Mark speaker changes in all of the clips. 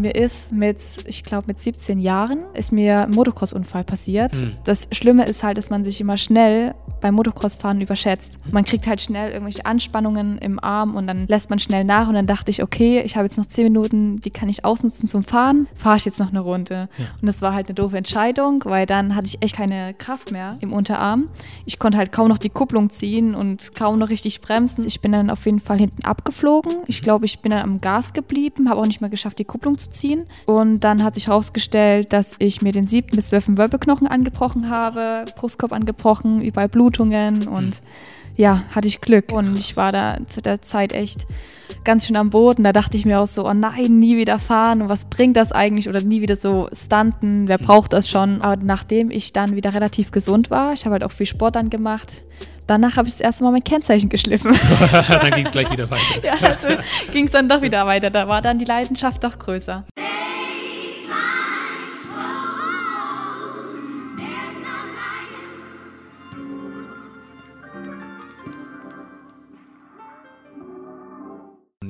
Speaker 1: mir ist mit, ich glaube mit 17 Jahren, ist mir ein Motocross-Unfall passiert.
Speaker 2: Hm.
Speaker 1: Das Schlimme ist halt, dass man sich immer schnell beim Motocross-Fahren überschätzt. Man kriegt halt schnell irgendwelche Anspannungen im Arm und dann lässt man schnell nach und dann dachte ich, okay, ich habe jetzt noch 10 Minuten, die kann ich ausnutzen zum Fahren, fahre ich jetzt noch eine Runde.
Speaker 2: Ja.
Speaker 1: Und das war halt eine doofe Entscheidung, weil dann hatte ich echt keine Kraft mehr im Unterarm. Ich konnte halt kaum noch die Kupplung ziehen und kaum noch richtig bremsen. Ich bin dann auf jeden Fall hinten abgeflogen. Ich glaube, ich bin dann am Gas geblieben, habe auch nicht mehr geschafft, die Kupplung zu ziehen. Und dann hat sich herausgestellt, dass ich mir den siebten bis zwölften Wirbelknochen angebrochen habe, Brustkorb angebrochen, überall Blutungen und ja, hatte ich Glück. Und ich war da zu der Zeit echt ganz schön am Boden. Da dachte ich mir auch so, oh nein, nie wieder fahren. Und was bringt das eigentlich? Oder nie wieder so stunten. Wer braucht das schon? Aber nachdem ich dann wieder relativ gesund war, ich habe halt auch viel Sport dann gemacht, danach habe ich das erste Mal mein Kennzeichen geschliffen.
Speaker 2: dann ging es gleich wieder weiter.
Speaker 1: ja, also ging es dann doch wieder weiter. Da war dann die Leidenschaft doch größer.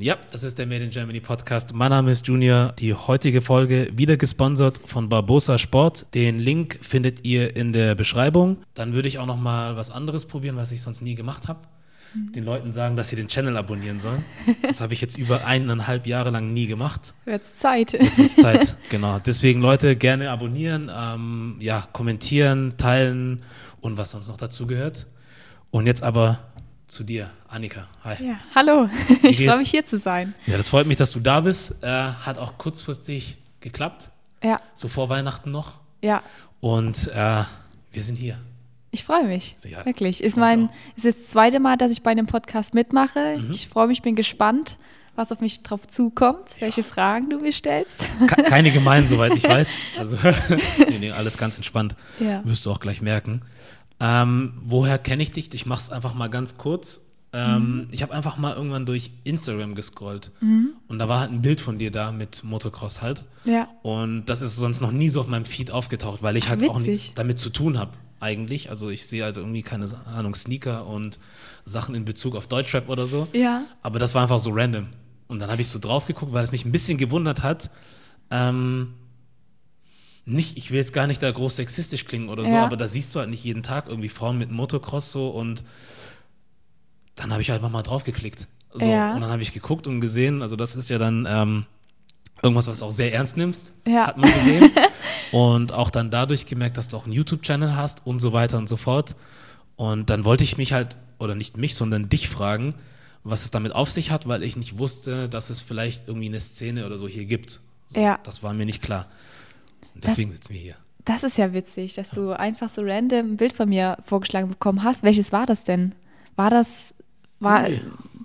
Speaker 2: Ja, das ist der Made in Germany Podcast. Mein Name ist Junior. Die heutige Folge wieder gesponsert von Barbosa Sport. Den Link findet ihr in der Beschreibung. Dann würde ich auch noch mal was anderes probieren, was ich sonst nie gemacht habe. Den Leuten sagen, dass sie den Channel abonnieren sollen. Das habe ich jetzt über eineinhalb Jahre lang nie gemacht.
Speaker 1: Jetzt Zeit.
Speaker 2: Jetzt wird's Zeit. genau. Deswegen Leute gerne abonnieren, ähm, ja kommentieren, teilen und was sonst noch dazu gehört. Und jetzt aber zu dir, Annika. Hi.
Speaker 1: Ja, hallo. Ich freue mich hier zu sein.
Speaker 2: Ja, das freut mich, dass du da bist. Äh, hat auch kurzfristig geklappt,
Speaker 1: Ja,
Speaker 2: so vor Weihnachten noch.
Speaker 1: ja.
Speaker 2: Und äh, wir sind hier.
Speaker 1: Ich freue mich.
Speaker 2: Ja,
Speaker 1: Wirklich. Ist mein, ist jetzt das zweite Mal, dass ich bei einem Podcast mitmache.
Speaker 2: Mhm.
Speaker 1: Ich freue mich, bin gespannt, was auf mich drauf zukommt, welche Fragen du mir stellst.
Speaker 2: Ke- Keine gemeinen, soweit ich weiß. Also, nee, nee, alles ganz entspannt.
Speaker 1: Ja.
Speaker 2: Wirst du auch gleich merken. Ähm, woher kenne ich dich? Ich mache es einfach mal ganz kurz. Ähm, Ich habe einfach mal irgendwann durch Instagram gescrollt. Und da war halt ein Bild von dir da mit Motocross halt.
Speaker 1: Ja.
Speaker 2: Und das ist sonst noch nie so auf meinem Feed aufgetaucht, weil ich halt auch
Speaker 1: Witzig.
Speaker 2: nichts damit zu tun habe, eigentlich. Also ich sehe halt irgendwie keine Ahnung, Sneaker und Sachen in Bezug auf Deutschrap oder so.
Speaker 1: Ja.
Speaker 2: Aber das war einfach so random. Und dann habe ich so drauf geguckt, weil es mich ein bisschen gewundert hat. Ähm, nicht, ich will jetzt gar nicht da groß sexistisch klingen oder so,
Speaker 1: Ja.
Speaker 2: aber da siehst du halt nicht jeden Tag irgendwie Frauen mit Motocross so und dann habe ich einfach mal drauf geklickt. So,
Speaker 1: Ja.
Speaker 2: Und dann habe ich geguckt und gesehen, also das ist ja dann ähm, irgendwas, was du auch sehr ernst nimmst,
Speaker 1: Ja.
Speaker 2: hat man gesehen. und auch dann dadurch gemerkt, dass du auch einen YouTube-Channel hast und so weiter und so fort. Und dann wollte ich mich halt, oder nicht mich, sondern dich fragen, was es damit auf sich hat, weil ich nicht wusste, dass es vielleicht irgendwie eine Szene oder so hier gibt. So,
Speaker 1: Ja.
Speaker 2: Das war mir nicht klar. Und deswegen sitzen wir hier.
Speaker 1: Das ist ja witzig, dass du einfach so random ein Bild von mir vorgeschlagen bekommen hast. Welches war das denn? War das, war,
Speaker 2: Nee.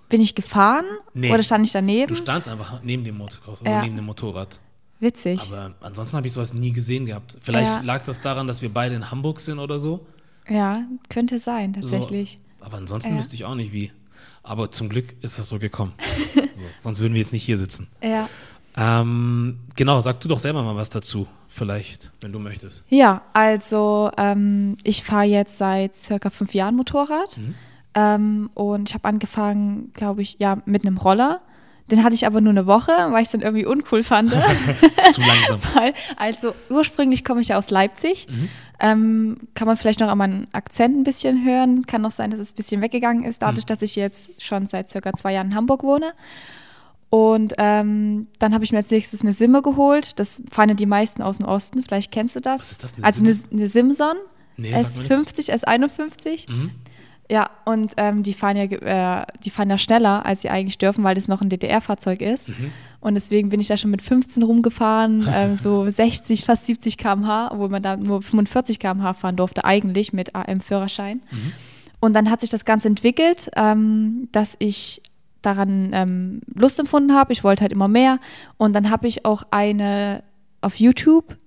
Speaker 1: bin ich gefahren
Speaker 2: Nee.
Speaker 1: oder stand ich daneben?
Speaker 2: Du standst einfach neben dem Motocross oder
Speaker 1: Ja.
Speaker 2: neben dem Motorrad.
Speaker 1: Witzig.
Speaker 2: Aber ansonsten habe ich sowas nie gesehen gehabt. Vielleicht
Speaker 1: Ja.
Speaker 2: lag das daran, dass wir beide in Hamburg sind oder so.
Speaker 1: ja, könnte sein, tatsächlich.
Speaker 2: So. Aber ansonsten
Speaker 1: Ja.
Speaker 2: wüsste ich auch nicht wie. Aber zum Glück ist das so gekommen. so. Sonst würden wir jetzt nicht hier sitzen.
Speaker 1: Ja.
Speaker 2: Ähm, genau, sag du doch selber mal was dazu, vielleicht, wenn du möchtest.
Speaker 1: Ja, also ähm, ich fahre jetzt seit circa fünf Jahren Motorrad
Speaker 2: Mhm.
Speaker 1: ähm, und ich habe angefangen, glaube ich, ja, mit einem Roller. Den hatte ich aber nur eine Woche, weil ich es dann irgendwie uncool fand.
Speaker 2: Zu langsam.
Speaker 1: Weil, also ursprünglich komme ich ja aus Leipzig.
Speaker 2: Mhm.
Speaker 1: Ähm, kann man vielleicht noch an meinem Akzent ein bisschen hören. Kann auch sein, dass es ein bisschen weggegangen ist, dadurch,
Speaker 2: Mhm.
Speaker 1: dass ich jetzt schon seit circa zwei Jahren in Hamburg wohne. Und ähm, dann habe ich mir als nächstes eine Simme geholt. Das fahren ja die meisten aus dem Osten. Vielleicht kennst du das.
Speaker 2: Was ist das, eine
Speaker 1: also eine, eine Simson.
Speaker 2: Nee, sag mir nichts.
Speaker 1: S50, S51.
Speaker 2: Mhm.
Speaker 1: Ja, und ähm, die, fahren ja, äh, die fahren ja schneller, als sie eigentlich dürfen, weil das noch ein DDR-Fahrzeug ist.
Speaker 2: Mhm.
Speaker 1: Und deswegen bin ich da schon mit 15 rumgefahren, ähm, so 60, fast 70 km/h, obwohl man da nur 45 km/h fahren durfte, eigentlich mit AM-Führerschein.
Speaker 2: Mhm.
Speaker 1: Und dann hat sich das Ganze entwickelt, ähm, dass ich daran ähm, Lust empfunden habe. Ich wollte halt immer mehr. Und dann habe ich auch eine auf YouTube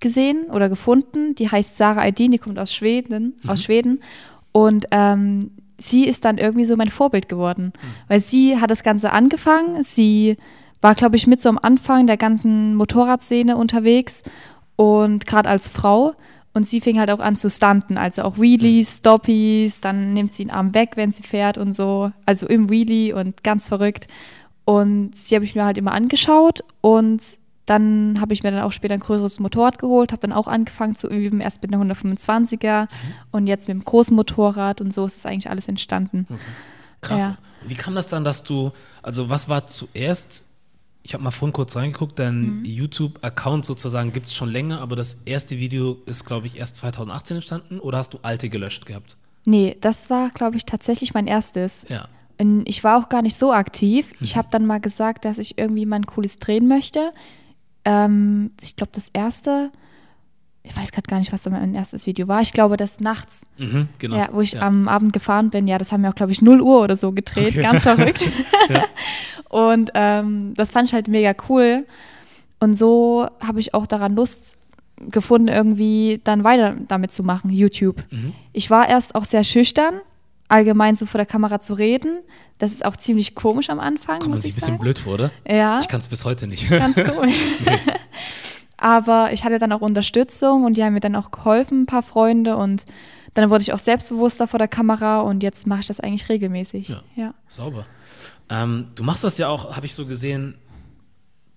Speaker 1: gesehen oder gefunden, die heißt Sarah Aydin, die kommt aus Schweden, aus Schweden. Und ähm, sie ist dann irgendwie so mein Vorbild geworden, weil sie hat das Ganze angefangen. Sie war, glaube ich, mit so am Anfang der ganzen Motorradszene unterwegs und gerade als Frau. Und sie fing halt auch an zu stunten, also auch Wheelies, Stoppies, dann nimmt sie den Arm weg, wenn sie fährt und so, also im Wheelie und ganz verrückt. Und sie habe ich mir halt immer angeschaut und Dann habe ich mir dann auch später ein größeres Motorrad geholt, habe dann auch angefangen zu üben, erst mit einer 125er mhm. und jetzt mit dem großen Motorrad und so ist das eigentlich alles entstanden. Okay.
Speaker 2: Krass. Ja. Wie kam das dann, dass du, also was war zuerst, ich habe mal vorhin kurz reingeguckt, dein mhm. YouTube-Account sozusagen gibt es schon länger, aber das erste Video ist, glaube ich, erst 2018 entstanden oder hast du alte gelöscht gehabt?
Speaker 1: Nee, das war, glaube ich, tatsächlich mein erstes.
Speaker 2: Ja.
Speaker 1: Ich war auch gar nicht so aktiv. Mhm. Ich habe dann mal gesagt, dass ich irgendwie mal ein cooles drehen möchte. Ähm, ich glaube, das erste, ich weiß gerade gar nicht, was da mein erstes Video war. Ich glaube, das nachts,
Speaker 2: mhm, genau.
Speaker 1: ja, wo ich ja. am Abend gefahren bin. Ja, das haben wir auch, glaube ich, 0 Uhr oder so gedreht. Okay. Ganz verrückt. Und ähm, das fand ich halt mega cool. Und so habe ich auch daran Lust gefunden, irgendwie dann weiter damit zu machen, YouTube. Mhm. Ich war erst auch sehr schüchtern allgemein so vor der Kamera zu reden. Das ist auch ziemlich komisch am Anfang.
Speaker 2: Kommt man sich ein bisschen blöd vor, oder?
Speaker 1: Ja.
Speaker 2: Ich kann es bis heute nicht.
Speaker 1: Ganz komisch. nee. Aber ich hatte dann auch Unterstützung und die haben mir dann auch geholfen, ein paar Freunde. Und dann wurde ich auch selbstbewusster vor der Kamera und jetzt mache ich das eigentlich regelmäßig. Ja. ja.
Speaker 2: Sauber. Ähm, du machst das ja auch, habe ich so gesehen,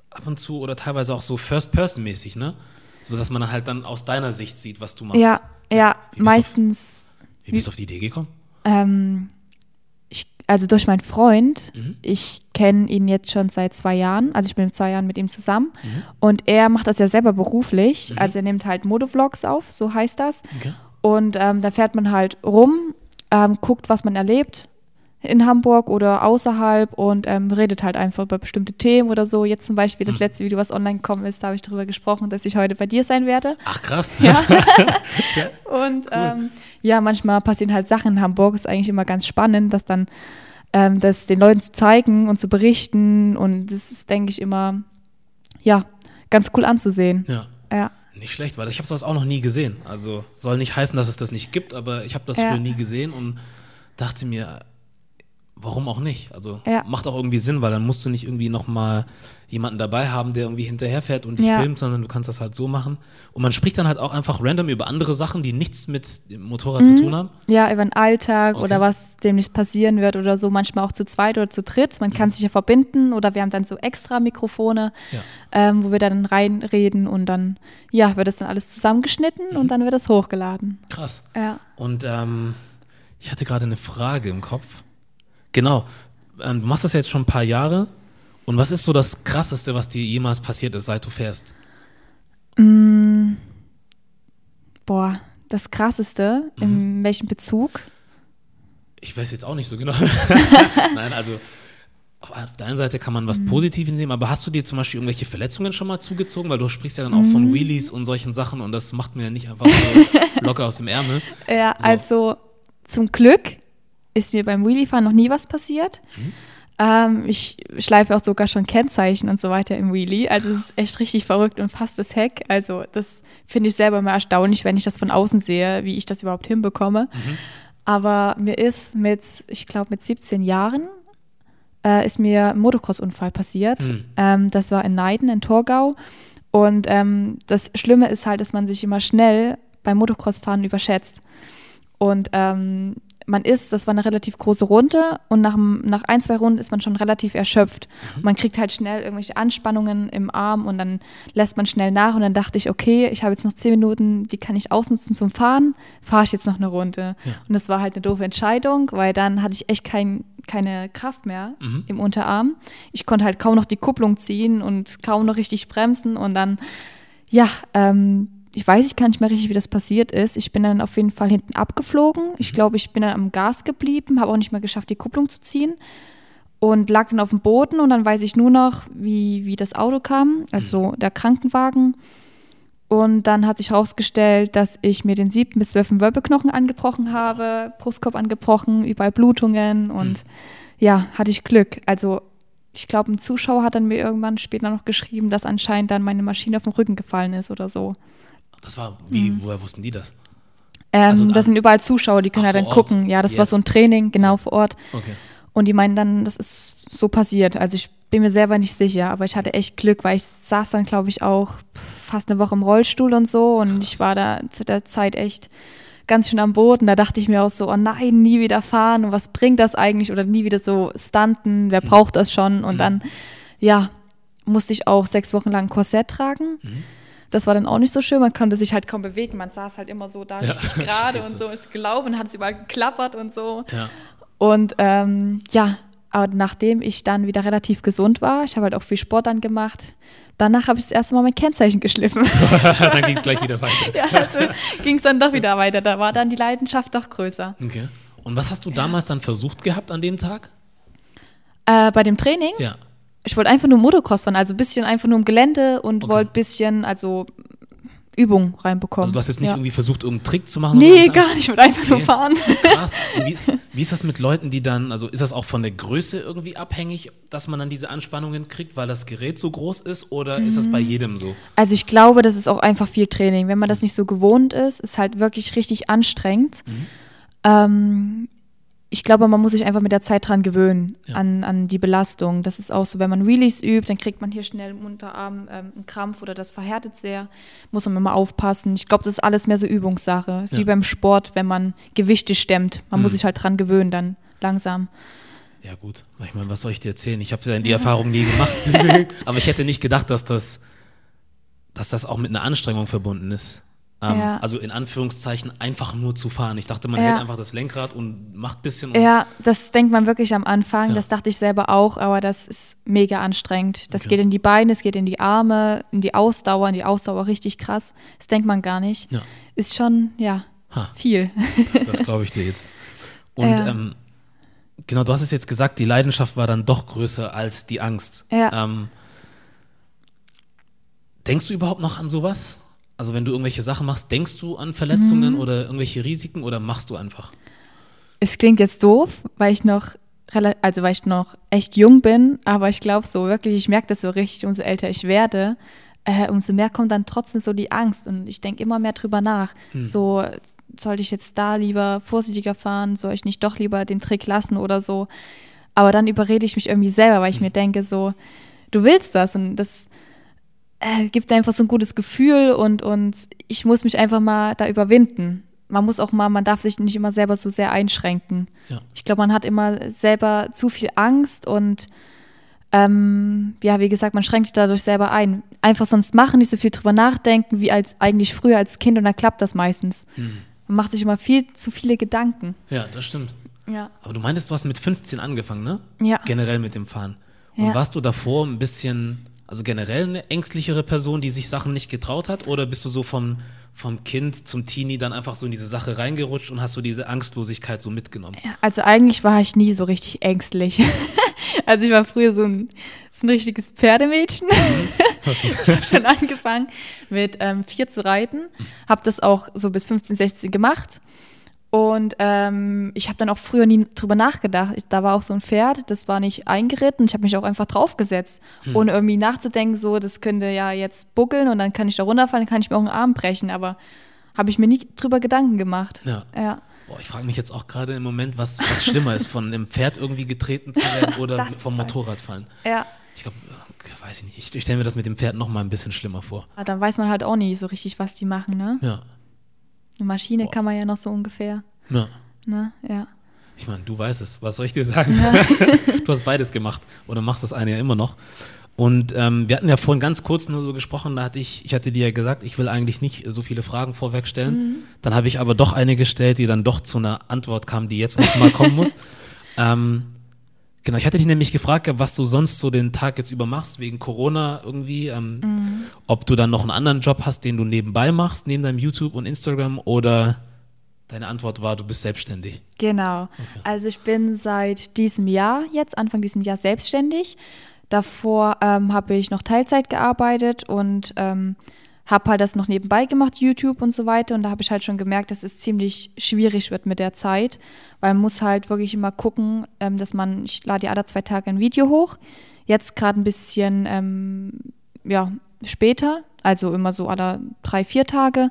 Speaker 2: ab und zu oder teilweise auch so First-Person-mäßig, ne? So dass man halt dann aus deiner Sicht sieht, was du machst.
Speaker 1: Ja, ja, wie meistens.
Speaker 2: Auf, wie bist du auf die Idee gekommen?
Speaker 1: Ähm, also durch meinen Freund. Mhm. Ich kenne ihn jetzt schon seit zwei Jahren. Also ich bin zwei Jahren mit ihm zusammen. Mhm. Und er macht das ja selber beruflich. Mhm. Also er nimmt halt Motovlogs auf, so heißt das. Okay. Und ähm, da fährt man halt rum, ähm, guckt, was man erlebt in Hamburg oder außerhalb und ähm, redet halt einfach über bestimmte Themen oder so. Jetzt zum Beispiel das hm. letzte Video, was online gekommen ist, da habe ich darüber gesprochen, dass ich heute bei dir sein werde.
Speaker 2: Ach krass.
Speaker 1: Ja. und cool. ähm, ja, manchmal passieren halt Sachen in Hamburg. Ist eigentlich immer ganz spannend, dass dann ähm, das den Leuten zu zeigen und zu berichten. Und das ist, denke ich, immer ja ganz cool anzusehen.
Speaker 2: Ja.
Speaker 1: Ja.
Speaker 2: Nicht schlecht, weil ich habe sowas auch noch nie gesehen. Also soll nicht heißen, dass es das nicht gibt, aber ich habe das ja. früher nie gesehen und dachte mir, warum auch nicht? Also ja. macht auch irgendwie Sinn, weil dann musst du nicht irgendwie nochmal jemanden dabei haben, der irgendwie hinterherfährt und dich ja. filmt, sondern du kannst das halt so machen. Und man spricht dann halt auch einfach random über andere Sachen, die nichts mit dem Motorrad mhm. zu tun haben.
Speaker 1: Ja, über den Alltag okay. oder was demnächst passieren wird oder so, manchmal auch zu zweit oder zu dritt. Man mhm. kann sich ja verbinden oder wir haben dann so extra Mikrofone, ja. ähm, wo wir dann reinreden und dann, ja, wird das dann alles zusammengeschnitten mhm. und dann wird das hochgeladen.
Speaker 2: Krass.
Speaker 1: Ja.
Speaker 2: Und ähm, ich hatte gerade eine Frage im Kopf. Genau. Ähm, du machst das jetzt schon ein paar Jahre. Und was ist so das Krasseste, was dir jemals passiert ist, seit du fährst?
Speaker 1: Mm, boah, das Krasseste? Mhm. In welchem Bezug?
Speaker 2: Ich weiß jetzt auch nicht so genau. Nein, also auf der einen Seite kann man was mhm. Positives nehmen, aber hast du dir zum Beispiel irgendwelche Verletzungen schon mal zugezogen? Weil du sprichst ja dann auch mhm. von Wheelies und solchen Sachen und das macht mir ja nicht einfach so locker aus dem Ärmel.
Speaker 1: Ja, so. also zum Glück ist mir beim Wheelie-Fahren noch nie was passiert. Mhm. Ähm, ich schleife auch sogar schon Kennzeichen und so weiter im Wheelie. Also es ist echt richtig verrückt und fast das Heck. Also das finde ich selber immer erstaunlich, wenn ich das von außen sehe, wie ich das überhaupt hinbekomme. Mhm. Aber mir ist mit, ich glaube mit 17 Jahren, äh, ist mir ein Motocross-Unfall passiert. Mhm. Ähm, das war in Neiden, in Torgau. Und ähm, das Schlimme ist halt, dass man sich immer schnell beim Motocross-Fahren überschätzt. Und ähm, man ist, das war eine relativ große Runde und nach, nach ein, zwei Runden ist man schon relativ erschöpft. Mhm. Man kriegt halt schnell irgendwelche Anspannungen im Arm und dann lässt man schnell nach und dann dachte ich, okay, ich habe jetzt noch zehn Minuten, die kann ich ausnutzen zum Fahren, fahre ich jetzt noch eine Runde. Ja. Und das war halt eine doofe Entscheidung, weil dann hatte ich echt kein, keine Kraft mehr mhm. im Unterarm. Ich konnte halt kaum noch die Kupplung ziehen und kaum noch richtig bremsen und dann, ja, ähm, ich weiß ich gar nicht mehr richtig, wie das passiert ist. Ich bin dann auf jeden Fall hinten abgeflogen. Ich mhm. glaube, ich bin dann am Gas geblieben, habe auch nicht mehr geschafft, die Kupplung zu ziehen und lag dann auf dem Boden und dann weiß ich nur noch, wie, wie das Auto kam, also mhm. der Krankenwagen. Und dann hat sich herausgestellt, dass ich mir den siebten bis zwölften Wirbelknochen angebrochen habe, Brustkorb angebrochen, überall Blutungen und mhm. ja, hatte ich Glück. Also ich glaube, ein Zuschauer hat dann mir irgendwann später noch geschrieben, dass anscheinend dann meine Maschine auf den Rücken gefallen ist oder so.
Speaker 2: Das war, wie, mhm. woher wussten die das?
Speaker 1: Ähm, also, das sind überall Zuschauer, die können Ach, ja dann gucken. Ja, das yes. war so ein Training, genau vor Ort.
Speaker 2: Okay.
Speaker 1: Und die meinen dann, das ist so passiert. Also ich bin mir selber nicht sicher, aber ich hatte echt Glück, weil ich saß dann, glaube ich, auch fast eine Woche im Rollstuhl und so. Und Krass. ich war da zu der Zeit echt ganz schön am Boden. Da dachte ich mir auch so, oh nein, nie wieder fahren und was bringt das eigentlich? Oder nie wieder so stunten, wer mhm. braucht das schon? Und mhm. dann, ja, musste ich auch sechs Wochen lang ein Korsett tragen.
Speaker 2: Mhm.
Speaker 1: Das war dann auch nicht so schön. Man konnte sich halt kaum bewegen. Man saß halt immer so da
Speaker 2: Ja.
Speaker 1: richtig gerade und so ist gelaufen, hat es überall geklappert und so.
Speaker 2: Ja.
Speaker 1: Und ähm, ja, aber nachdem ich dann wieder relativ gesund war, ich habe halt auch viel Sport dann gemacht, danach habe ich das erste Mal mein Kennzeichen geschliffen.
Speaker 2: dann ging es gleich wieder weiter.
Speaker 1: ja, also ging es dann doch wieder weiter. Da war dann die Leidenschaft doch größer.
Speaker 2: Okay. Und was hast du damals dann versucht gehabt an dem Tag?
Speaker 1: Äh, bei dem Training,
Speaker 2: Ja.
Speaker 1: Ich wollte einfach nur Motocross fahren, also ein bisschen einfach nur im Gelände und
Speaker 2: Okay.
Speaker 1: wollte ein bisschen, also Übung reinbekommen.
Speaker 2: Also du hast jetzt nicht
Speaker 1: ja.
Speaker 2: irgendwie versucht, irgendeinen Trick zu machen?
Speaker 1: Nee, gar nicht, ich wollte einfach nur
Speaker 2: Okay.
Speaker 1: fahren.
Speaker 2: Krass. Wie, wie ist das mit Leuten, die dann, also ist das auch von der Größe irgendwie abhängig, dass man dann diese Anspannungen kriegt, weil das Gerät so groß ist oder ist das
Speaker 1: Mhm.
Speaker 2: bei jedem so?
Speaker 1: Also ich glaube, das ist auch einfach viel Training. Wenn man das nicht so gewohnt ist, ist halt wirklich richtig anstrengend.
Speaker 2: Mhm.
Speaker 1: Ähm, ich glaube, man muss sich einfach mit der Zeit dran gewöhnen,
Speaker 2: Ja.
Speaker 1: an, an die Belastung. Das ist auch so, wenn man Wheelies übt, dann kriegt man hier schnell im Unterarm ähm, einen Krampf oder das verhärtet sehr. Muss man immer aufpassen. Ich glaube, das ist alles mehr so Übungssache. Ist
Speaker 2: Ja.
Speaker 1: wie beim Sport, wenn man Gewichte stemmt. Man muss
Speaker 2: Mhm.
Speaker 1: sich halt dran gewöhnen dann langsam.
Speaker 2: Ja gut, ich meine, was soll ich dir erzählen? Ich habe ja die Erfahrung nie gemacht, aber ich hätte nicht gedacht, dass das, dass das auch mit einer Anstrengung verbunden ist. Ähm,
Speaker 1: Ja.
Speaker 2: Also in Anführungszeichen einfach nur zu fahren. Ich dachte, man
Speaker 1: Ja.
Speaker 2: hält einfach das Lenkrad und macht ein bisschen.
Speaker 1: Ja, das denkt man wirklich am Anfang.
Speaker 2: Ja.
Speaker 1: Das dachte ich selber auch, aber das ist mega anstrengend. Das
Speaker 2: Okay.
Speaker 1: geht in die Beine, es geht in die Arme, in die Ausdauer, in die Ausdauer richtig krass. Das denkt man gar nicht. Ist schon, ja,
Speaker 2: Ha,
Speaker 1: viel.
Speaker 2: das, das glaube ich dir jetzt. Und ähm, genau, du hast es jetzt gesagt, die Leidenschaft war dann doch größer als die Angst.
Speaker 1: Ja.
Speaker 2: Ähm, denkst du überhaupt noch an sowas? Also wenn du irgendwelche Sachen machst, denkst du an Verletzungen
Speaker 1: Mhm.
Speaker 2: oder irgendwelche Risiken oder machst du einfach?
Speaker 1: Es klingt jetzt doof, weil ich noch, also weil ich noch echt jung bin, aber ich glaube so wirklich, ich merke das so richtig, umso älter ich werde, äh, umso mehr kommt dann trotzdem so die Angst und ich denke immer mehr drüber nach.
Speaker 2: Hm.
Speaker 1: So, sollte ich jetzt da lieber vorsichtiger fahren, soll ich nicht doch lieber den Trick lassen oder so. Aber dann überrede ich mich irgendwie selber, weil ich mir denke so, du willst das und das äh, gibt einfach so ein gutes Gefühl und, und ich muss mich einfach mal da überwinden. Man muss auch mal, man darf sich nicht immer selber so sehr einschränken.
Speaker 2: Ja.
Speaker 1: Ich glaube, man hat immer selber zu viel Angst und ähm, ja, wie gesagt, man schränkt sich dadurch selber ein. Einfach sonst machen, nicht so viel drüber nachdenken, wie als eigentlich früher als Kind und dann klappt das meistens.
Speaker 2: Hm.
Speaker 1: Man macht sich immer viel zu viele Gedanken.
Speaker 2: Ja, das stimmt.
Speaker 1: Ja.
Speaker 2: Aber du meintest, du hast mit 15 angefangen, ne?
Speaker 1: Ja.
Speaker 2: Generell mit dem Fahren. Und
Speaker 1: Ja.
Speaker 2: warst du davor ein bisschen, also generell eine ängstlichere Person, die sich Sachen nicht getraut hat? Oder bist du so vom, vom Kind zum Teenie dann einfach so in diese Sache reingerutscht und hast du diese Angstlosigkeit so mitgenommen?
Speaker 1: Also eigentlich war ich nie so richtig ängstlich. Also ich war früher so ein, so ein richtiges Pferdemädchen. Ich habe schon angefangen mit ähm, vier zu reiten, habe das auch so bis 15, 16 gemacht. Und ähm, ich habe dann auch früher nie drüber nachgedacht. Ich, da war auch so ein Pferd, das war nicht eingeritten. Ich habe mich auch einfach draufgesetzt, ohne irgendwie nachzudenken, so, das könnte ja jetzt buckeln und dann kann ich da runterfallen, dann kann ich mir auch einen Arm brechen. Aber habe ich mir nie drüber Gedanken gemacht.
Speaker 2: Ja.
Speaker 1: Ja.
Speaker 2: Boah, ich frage mich jetzt auch gerade im Moment, was, was schlimmer ist, von einem Pferd irgendwie getreten zu werden oder vom
Speaker 1: halt-
Speaker 2: Motorrad fallen.
Speaker 1: ja.
Speaker 2: Ich glaube, weiß ich nicht. Ich, ich stelle mir das mit dem Pferd noch mal ein bisschen schlimmer vor.
Speaker 1: Aber dann weiß man halt auch nie so richtig, was die machen, ne?
Speaker 2: Ja.
Speaker 1: Eine Maschine
Speaker 2: Boah.
Speaker 1: kann man ja noch so ungefähr,
Speaker 2: Ja.
Speaker 1: ne? Ja.
Speaker 2: Ich meine, du weißt es. Was soll ich dir sagen? du hast beides gemacht oder machst das eine ja immer noch. Und ähm, wir hatten ja vorhin ganz kurz nur so gesprochen, da hatte ich, ich hatte dir ja gesagt, ich will eigentlich nicht so viele Fragen vorweg stellen. Dann habe ich aber doch eine gestellt, die dann doch zu einer Antwort kam, die jetzt noch mal kommen muss. ähm, genau, ich hatte dich nämlich gefragt, was du sonst so den Tag jetzt über machst, wegen Corona irgendwie. Ähm, Ob du dann noch einen anderen Job hast, den du nebenbei machst, neben deinem YouTube und Instagram oder deine Antwort war, du bist selbstständig.
Speaker 1: Genau. Also ich bin seit diesem Jahr, jetzt Anfang diesem Jahr selbstständig. Davor ähm, habe ich noch Teilzeit gearbeitet und ähm, habe halt das noch nebenbei gemacht, YouTube und so weiter. Und da habe ich halt schon gemerkt, dass es ziemlich schwierig wird mit der Zeit, weil man muss halt wirklich immer gucken, ähm, dass man, ich lade ja alle zwei Tage ein Video hoch. Jetzt gerade ein bisschen, ähm, ja, später, also immer so alle drei, vier Tage,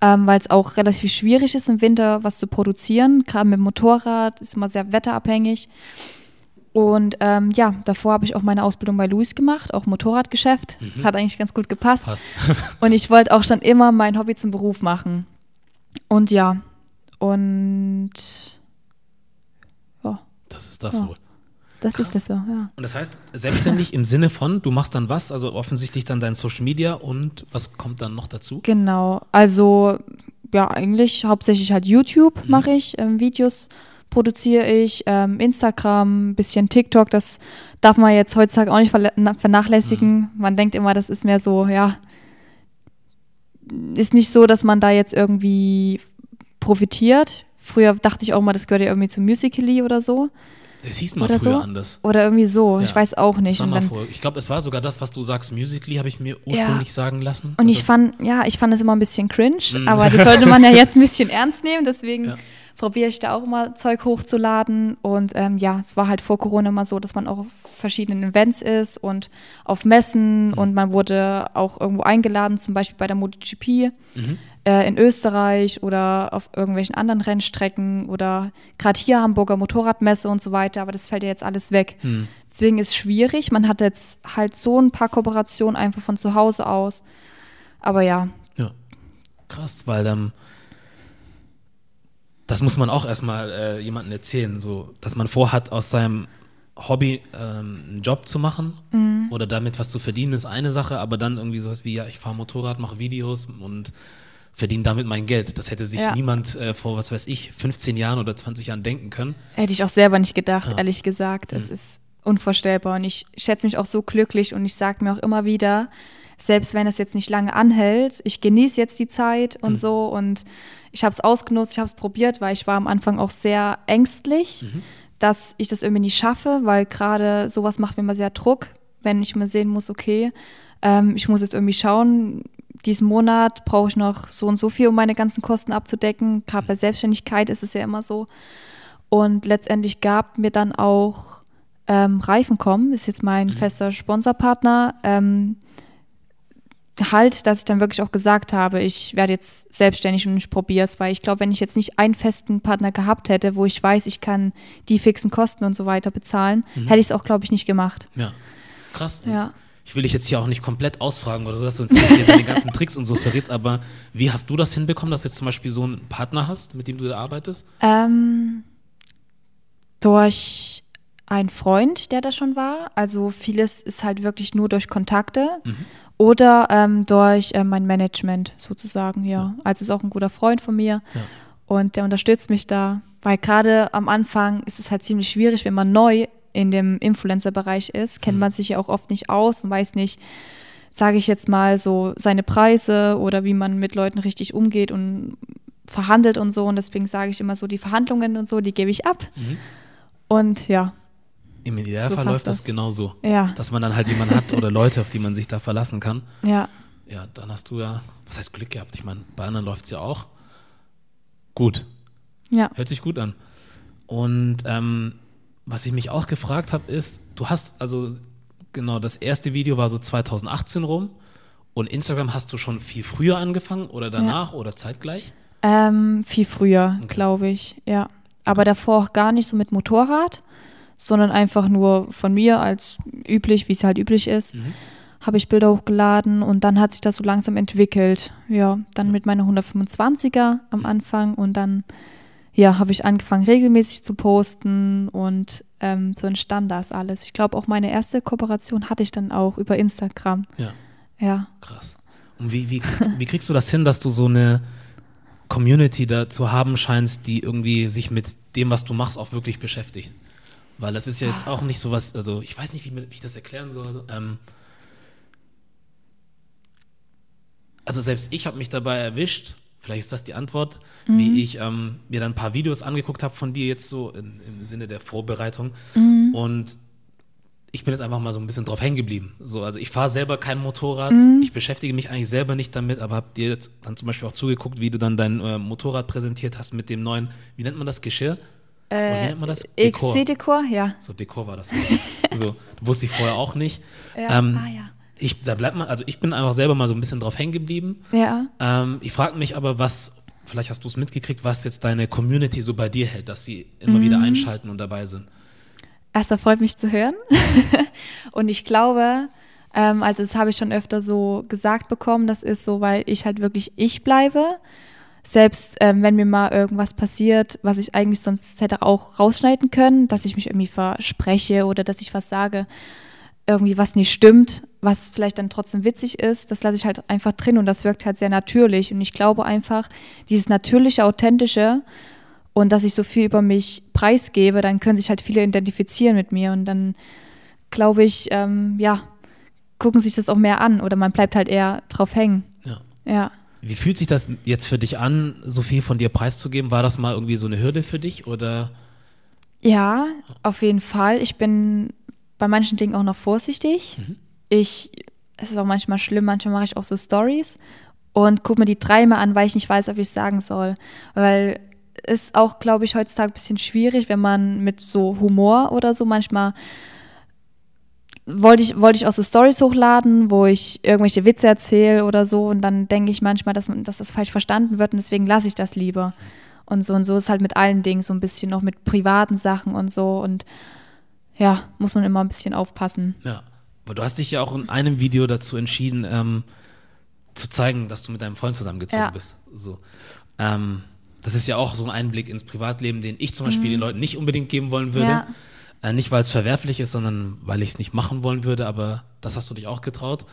Speaker 1: ähm, weil es auch relativ schwierig ist im Winter was zu produzieren. Gerade mit dem Motorrad ist immer sehr wetterabhängig. Und ähm, ja, davor habe ich auch meine Ausbildung bei Louis gemacht, auch Motorradgeschäft. Das hat eigentlich ganz gut gepasst.
Speaker 2: Passt.
Speaker 1: Und ich wollte auch schon immer mein Hobby zum Beruf machen. Und ja, und ja,
Speaker 2: Das ist das
Speaker 1: Ja.
Speaker 2: wohl.
Speaker 1: das Krass. ist es so, ja.
Speaker 2: Und das heißt, selbstständig im Sinne von, du machst dann was, also offensichtlich dann dein Social Media und was kommt dann noch dazu?
Speaker 1: Genau, also ja, eigentlich hauptsächlich halt YouTube mhm. mache ich, ähm, Videos produziere ich, ähm, Instagram, bisschen TikTok, das darf man jetzt heutzutage auch nicht vernachlässigen. Mhm. Man denkt immer, das ist mehr so, ja, ist nicht so, dass man da jetzt irgendwie profitiert. Früher dachte ich auch mal, das gehört ja irgendwie zu Musical.ly oder so.
Speaker 2: Es hieß mal oder früher so? anders.
Speaker 1: Oder irgendwie so, ja. ich weiß auch nicht.
Speaker 2: Dann, ich glaube, es war sogar das, was du sagst, Musically, habe ich mir ursprünglich ja. sagen lassen.
Speaker 1: Und ich fand, ja, ich fand es immer ein bisschen cringe, mhm. aber das sollte man ja jetzt ein bisschen ernst nehmen, deswegen ja. Probiere ich da auch immer Zeug hochzuladen. Und ähm, ja, es war halt vor Corona immer so, dass man auch auf verschiedenen Events ist und auf Messen mhm. und man wurde auch irgendwo eingeladen, zum Beispiel bei der MotoGP. Mhm äh, in Österreich oder auf irgendwelchen anderen Rennstrecken oder gerade hier Hamburger Motorradmesse und so weiter, aber das fällt ja jetzt alles weg. Hm. Deswegen ist es schwierig. Man hat jetzt halt so ein paar Kooperationen einfach von zu Hause aus. Aber ja.
Speaker 2: Ja, krass, weil ähm, das muss man auch erstmal äh, jemandem erzählen, so, dass man vorhat, aus seinem Hobby ähm, einen Job zu machen mhm. oder damit was zu verdienen, ist eine Sache, aber dann irgendwie sowas wie, ja, ich fahre Motorrad, mache Videos und verdiene damit mein Geld. Das hätte sich ja. niemand äh, vor, was weiß ich, 15 Jahren oder 20 Jahren denken können.
Speaker 1: Hätte ich auch selber nicht gedacht, ja. ehrlich gesagt. Es mhm. ist unvorstellbar und ich schätze mich auch so glücklich und ich sage mir auch immer wieder, selbst wenn es jetzt nicht lange anhält, ich genieße jetzt die Zeit und mhm. so und ich habe es ausgenutzt, ich habe es probiert, weil ich war am Anfang auch sehr ängstlich, mhm. dass ich das irgendwie nicht schaffe, weil gerade sowas macht mir immer sehr Druck, wenn ich mal sehen muss, okay, ähm, ich muss jetzt irgendwie schauen, diesen Monat brauche ich noch so und so viel, um meine ganzen Kosten abzudecken. Gerade bei Selbstständigkeit ist es ja immer so. Und letztendlich gab mir dann auch ähm, Reifenkom, ist jetzt mein mhm. fester Sponsorpartner, ähm, halt, dass ich dann wirklich auch gesagt habe, ich werde jetzt selbstständig und ich probiere es, weil ich glaube, wenn ich jetzt nicht einen festen Partner gehabt hätte, wo ich weiß, ich kann die fixen Kosten und so weiter bezahlen, mhm. hätte ich es auch, glaube ich, nicht gemacht.
Speaker 2: Ja, krass. Ja ich will dich jetzt hier auch nicht komplett ausfragen oder so, dass du uns hier deine ganzen Tricks und so verrätst, aber wie hast du das hinbekommen, dass du jetzt zum Beispiel so einen Partner hast, mit dem du da arbeitest?
Speaker 1: Ähm, durch einen Freund, der da schon war. Also vieles ist halt wirklich nur durch Kontakte mhm. Oder ähm, durch äh, mein Management sozusagen, ja. ja. Also ist auch ein guter Freund von mir ja. und der unterstützt mich da, weil gerade am Anfang ist es halt ziemlich schwierig, wenn man neu in dem Influencer-Bereich ist, kennt mhm. man sich ja auch oft nicht aus und weiß nicht, sage ich jetzt mal so, seine Preise oder wie man mit Leuten richtig umgeht und verhandelt und so. Und deswegen sage ich immer so, die Verhandlungen und so, die gebe ich ab. Mhm. Und ja.
Speaker 2: Im Idealfall so läuft das, das genauso. Ja. Dass man dann halt jemanden hat oder Leute, auf die man sich da verlassen kann.
Speaker 1: Ja.
Speaker 2: Ja, dann hast du ja, was heißt Glück gehabt? Ich meine, bei anderen läuft es ja auch. Gut.
Speaker 1: Ja.
Speaker 2: Hört sich gut an. Und ähm, was ich mich auch gefragt habe, ist, du hast, also genau, das erste Video war so 2018 rum und Instagram hast du schon viel früher angefangen oder danach ja. oder zeitgleich?
Speaker 1: Ähm, viel früher, okay. glaube ich, ja. Aber davor auch gar nicht so mit Motorrad, sondern einfach nur von mir als üblich, wie es halt üblich ist. Mhm. Habe ich Bilder hochgeladen und dann hat sich das so langsam entwickelt. Ja, dann mit meiner 125er am Anfang und dann ja, habe ich angefangen, regelmäßig zu posten und ähm, so entstand das alles. Ich glaube, auch meine erste Kooperation hatte ich dann auch über Instagram.
Speaker 2: Ja.
Speaker 1: Ja.
Speaker 2: Krass. Und wie, wie, wie kriegst du das hin, dass du so eine Community da zu haben scheinst, die irgendwie sich mit dem, was du machst, auch wirklich beschäftigt? Weil das ist ja jetzt auch nicht so was, also ich weiß nicht, wie, wie ich das erklären soll. Ähm, also selbst ich habe mich dabei erwischt, Vielleicht ist das die Antwort, mhm. wie ich ähm, mir dann ein paar Videos angeguckt habe von dir jetzt so in, im Sinne der Vorbereitung. Mhm. Und ich bin jetzt einfach mal so ein bisschen drauf hängen geblieben. So, also ich fahre selber kein Motorrad, mhm. ich beschäftige mich eigentlich selber nicht damit, aber habe dir jetzt dann zum Beispiel auch zugeguckt, wie du dann dein äh, Motorrad präsentiert hast mit dem neuen, wie nennt man das, Geschirr?
Speaker 1: Äh, wie nennt man das? Dekor. XC-Dekor, ja.
Speaker 2: So, Dekor war das. so, wusste ich vorher auch nicht. Ja, ähm, ah, ja ich, da bleibt man, also ich bin einfach selber mal so ein bisschen drauf hängen geblieben.
Speaker 1: Ja.
Speaker 2: Ähm, ich frage mich aber, was, vielleicht hast du es mitgekriegt, was jetzt deine Community so bei dir hält, dass sie immer mhm. wieder einschalten und dabei sind.
Speaker 1: Erstmal freut mich zu hören. und ich glaube, ähm, also das habe ich schon öfter so gesagt bekommen, das ist so, weil ich halt wirklich ich bleibe. Selbst ähm, wenn mir mal irgendwas passiert, was ich eigentlich sonst hätte auch rausschneiden können, dass ich mich irgendwie verspreche oder dass ich was sage, irgendwie was nicht stimmt, was vielleicht dann trotzdem witzig ist, das lasse ich halt einfach drin und das wirkt halt sehr natürlich. Und ich glaube einfach, dieses natürliche, authentische und dass ich so viel über mich preisgebe, dann können sich halt viele identifizieren mit mir und dann glaube ich, ähm, ja, gucken sich das auch mehr an oder man bleibt halt eher drauf hängen.
Speaker 2: Ja.
Speaker 1: Ja.
Speaker 2: Wie fühlt sich das jetzt für dich an, so viel von dir preiszugeben? War das mal irgendwie so eine Hürde für dich oder?
Speaker 1: Ja, auf jeden Fall. Ich bin bei manchen Dingen auch noch vorsichtig.
Speaker 2: Mhm.
Speaker 1: Ich, es ist auch manchmal schlimm, manchmal mache ich auch so Stories und gucke mir die dreimal an, weil ich nicht weiß, ob ich es sagen soll. Weil es auch, glaube ich, heutzutage ein bisschen schwierig, wenn man mit so Humor oder so manchmal wollte ich, wollte ich auch so Stories hochladen, wo ich irgendwelche Witze erzähle oder so und dann denke ich manchmal, dass, dass das falsch verstanden wird und deswegen lasse ich das lieber. Und so und so ist halt mit allen Dingen so ein bisschen noch mit privaten Sachen und so und ja, muss man immer ein bisschen aufpassen.
Speaker 2: Ja. Aber du hast dich ja auch in einem Video dazu entschieden, ähm, zu zeigen, dass du mit deinem Freund zusammengezogen
Speaker 1: Ja.
Speaker 2: bist. So. Ähm, das ist ja auch so ein Einblick ins Privatleben, den ich zum Beispiel den Leuten nicht unbedingt geben wollen würde.
Speaker 1: Mhm. Ja.
Speaker 2: Äh, nicht, weil es verwerflich ist, sondern weil ich es nicht machen wollen würde, aber das hast du dich auch getraut.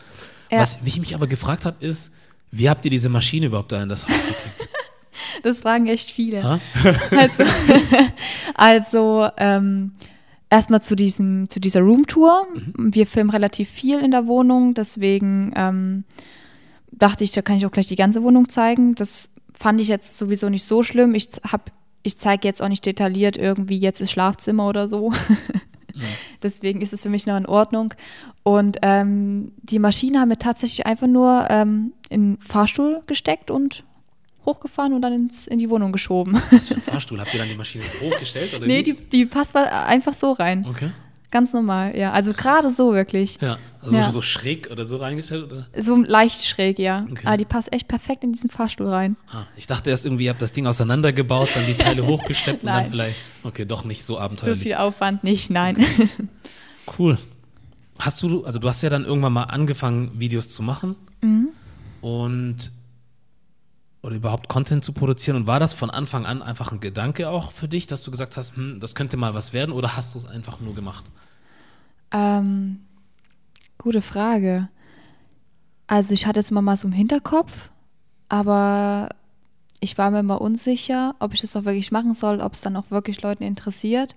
Speaker 1: Ja.
Speaker 2: Was ich mich aber gefragt habe, ist, wie habt ihr diese Maschine überhaupt da in das Haus gekriegt?
Speaker 1: Das fragen echt viele. Also, also ähm, erstmal zu, diesem, zu dieser Roomtour. Wir filmen relativ viel in der Wohnung, deswegen ähm, dachte ich, da kann ich auch gleich die ganze Wohnung zeigen. Das fand ich jetzt sowieso nicht so schlimm. Ich hab, ich zeige jetzt auch nicht detailliert irgendwie jetzt das Schlafzimmer oder so. Deswegen ist es für mich noch in Ordnung. Und ähm, die Maschine haben wir tatsächlich einfach nur ähm, in den Fahrstuhl gesteckt und hochgefahren und dann ins, in die Wohnung geschoben.
Speaker 2: Was ist das für ein Fahrstuhl? Habt ihr dann die Maschine hochgestellt? Oder
Speaker 1: Nee,
Speaker 2: wie?
Speaker 1: die, die passt einfach so rein.
Speaker 2: Okay.
Speaker 1: Ganz normal, ja. Also gerade so wirklich.
Speaker 2: Ja. Also
Speaker 1: Ja.
Speaker 2: so schräg oder so reingestellt? Oder?
Speaker 1: So leicht schräg, ja.
Speaker 2: Okay.
Speaker 1: Aber die passt echt perfekt in diesen Fahrstuhl rein.
Speaker 2: Ah, ich dachte erst irgendwie, ihr habt das Ding auseinandergebaut, dann die Teile hochgesteppt und dann vielleicht. Okay, doch nicht so
Speaker 1: So
Speaker 2: abenteuerlich.
Speaker 1: viel Aufwand nicht, nein.
Speaker 2: Cool. Hast du, also du hast ja dann irgendwann mal angefangen, Videos zu machen
Speaker 1: Mhm.
Speaker 2: und oder überhaupt Content zu produzieren. Und war das von Anfang an einfach ein Gedanke auch für dich, dass du gesagt hast, hm, das könnte mal was werden, oder hast du es einfach nur gemacht?
Speaker 1: Ähm, gute Frage. Also ich hatte es immer mal so im Hinterkopf, aber ich war mir immer unsicher, ob ich das auch wirklich machen soll, ob es dann auch wirklich Leuten interessiert.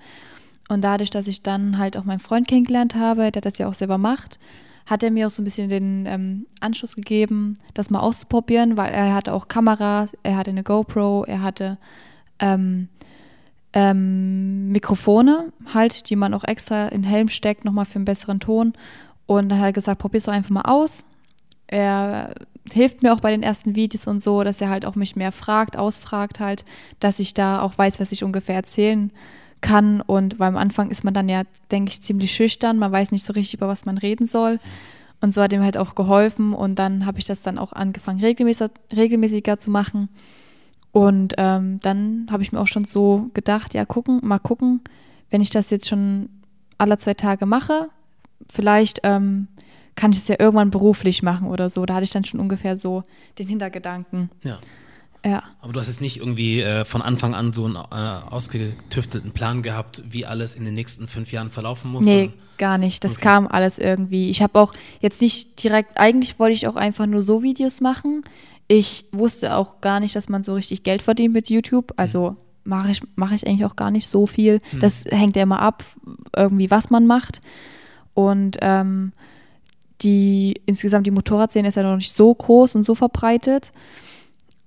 Speaker 1: Und dadurch, dass ich dann halt auch meinen Freund kennengelernt habe, der das ja auch selber macht, hat er mir auch so ein bisschen den ähm, Anschluss gegeben, das mal auszuprobieren, weil er hatte auch Kamera, er hatte eine GoPro, er hatte ähm, ähm, Mikrofone halt, die man auch extra in den Helm steckt, nochmal für einen besseren Ton. Und dann hat er gesagt, probier's doch einfach mal aus. Er hilft mir auch bei den ersten Videos und so, dass er halt auch mich mehr fragt, ausfragt halt, dass ich da auch weiß, was ich ungefähr erzählen kann. Und weil am Anfang ist man dann ja, denke ich, ziemlich schüchtern. Man weiß nicht so richtig, über was man reden soll. Und so hat ihm halt auch geholfen. Und dann habe ich das dann auch angefangen, regelmäßiger, regelmäßiger zu machen. Und ähm, dann habe ich mir auch schon so gedacht, ja, gucken, mal gucken, wenn ich das jetzt schon alle zwei Tage mache, vielleicht ähm, kann ich es ja irgendwann beruflich machen oder so. Da hatte ich dann schon ungefähr so den Hintergedanken.
Speaker 2: Ja.
Speaker 1: Ja.
Speaker 2: Aber du hast jetzt nicht irgendwie äh, von Anfang an so einen äh, ausgetüftelten Plan gehabt, wie alles in den nächsten fünf Jahren verlaufen muss?
Speaker 1: Nee, gar nicht. Das
Speaker 2: Okay.
Speaker 1: kam alles irgendwie. Ich habe auch jetzt nicht direkt, eigentlich wollte ich auch einfach nur so Videos machen. Ich wusste auch gar nicht, dass man so richtig Geld verdient mit YouTube. Also mache ich, mache ich eigentlich auch gar nicht so viel. Das hängt ja immer ab, irgendwie, was man macht. Und ähm, die insgesamt die Motorradszene ist ja noch nicht so groß und so verbreitet.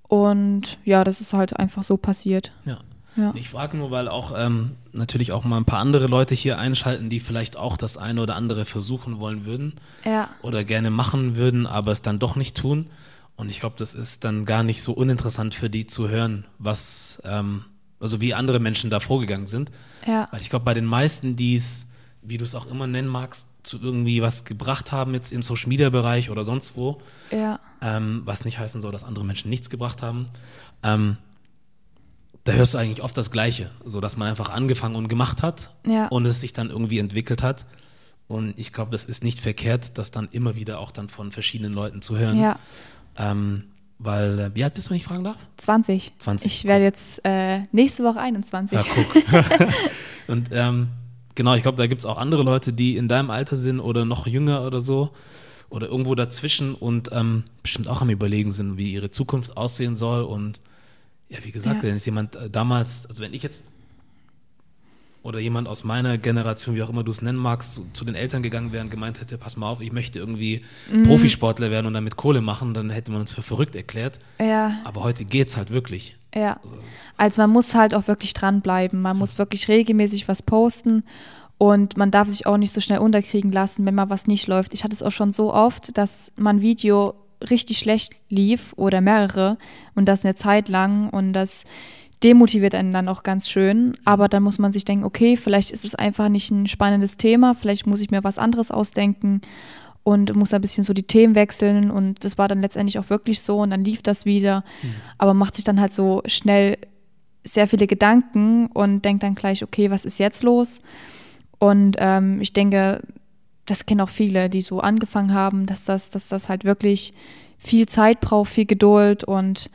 Speaker 1: Und ja, das ist halt einfach so passiert.
Speaker 2: Ja.
Speaker 1: Ja.
Speaker 2: Ich frage nur, weil auch ähm, natürlich auch mal ein paar andere Leute hier einschalten, die vielleicht auch das eine oder andere versuchen wollen würden
Speaker 1: Ja.
Speaker 2: oder gerne machen würden, aber es dann doch nicht tun. Und ich glaube, das ist dann gar nicht so uninteressant für die zu hören, was, ähm, also wie andere Menschen da vorgegangen sind.
Speaker 1: Ja.
Speaker 2: Weil ich glaube, bei den meisten, die es, wie du es auch immer nennen magst, zu irgendwie was gebracht haben, jetzt im Social Media Bereich oder sonst wo,
Speaker 1: Ja.
Speaker 2: ähm, was nicht heißen soll, dass andere Menschen nichts gebracht haben, ähm, da hörst du eigentlich oft das Gleiche, so dass man einfach angefangen und gemacht hat
Speaker 1: Ja.
Speaker 2: und es sich dann irgendwie entwickelt hat. Und ich glaube, das ist nicht verkehrt, das dann immer wieder auch dann von verschiedenen Leuten zu hören.
Speaker 1: Ja.
Speaker 2: Ähm, weil, äh, wie alt bist du, wenn ich fragen darf?
Speaker 1: 20.
Speaker 2: 20.
Speaker 1: Ich werde jetzt äh, nächste Woche 21.
Speaker 2: Ja, guck. und ähm, genau, ich glaube, da gibt es auch andere Leute, die in deinem Alter sind oder noch jünger oder so oder irgendwo dazwischen und ähm, bestimmt auch am Überlegen sind, wie ihre Zukunft aussehen soll. Und ja, wie gesagt,
Speaker 1: Ja.
Speaker 2: wenn es jemand äh, damals, also wenn ich jetzt oder jemand aus meiner Generation, wie auch immer du es nennen magst, zu, zu den Eltern gegangen wäre und gemeint hätte, pass mal auf, ich möchte irgendwie
Speaker 1: Mhm.
Speaker 2: Profisportler werden und damit Kohle machen, dann hätte man uns für verrückt erklärt.
Speaker 1: Ja,
Speaker 2: Aber heute geht's halt wirklich.
Speaker 1: Ja.
Speaker 2: Also,
Speaker 1: Also man muss halt auch wirklich dranbleiben. Man muss wirklich regelmäßig was posten und man darf sich auch nicht so schnell unterkriegen lassen, wenn mal was nicht läuft. Ich hatte es auch schon so oft, dass mein Video richtig schlecht lief oder mehrere und das eine Zeit lang und das demotiviert einen dann auch ganz schön. Aber dann muss man sich denken, okay, vielleicht ist es einfach nicht ein spannendes Thema, vielleicht muss ich mir was anderes ausdenken und muss ein bisschen so die Themen wechseln und das war dann letztendlich auch wirklich so und dann lief das wieder. Aber macht sich dann halt so schnell sehr viele Gedanken und denkt dann gleich, okay, was ist jetzt los? Und ähm, ich denke, das kennen auch viele, die so angefangen haben, dass das, dass das halt wirklich viel Zeit braucht, viel Geduld und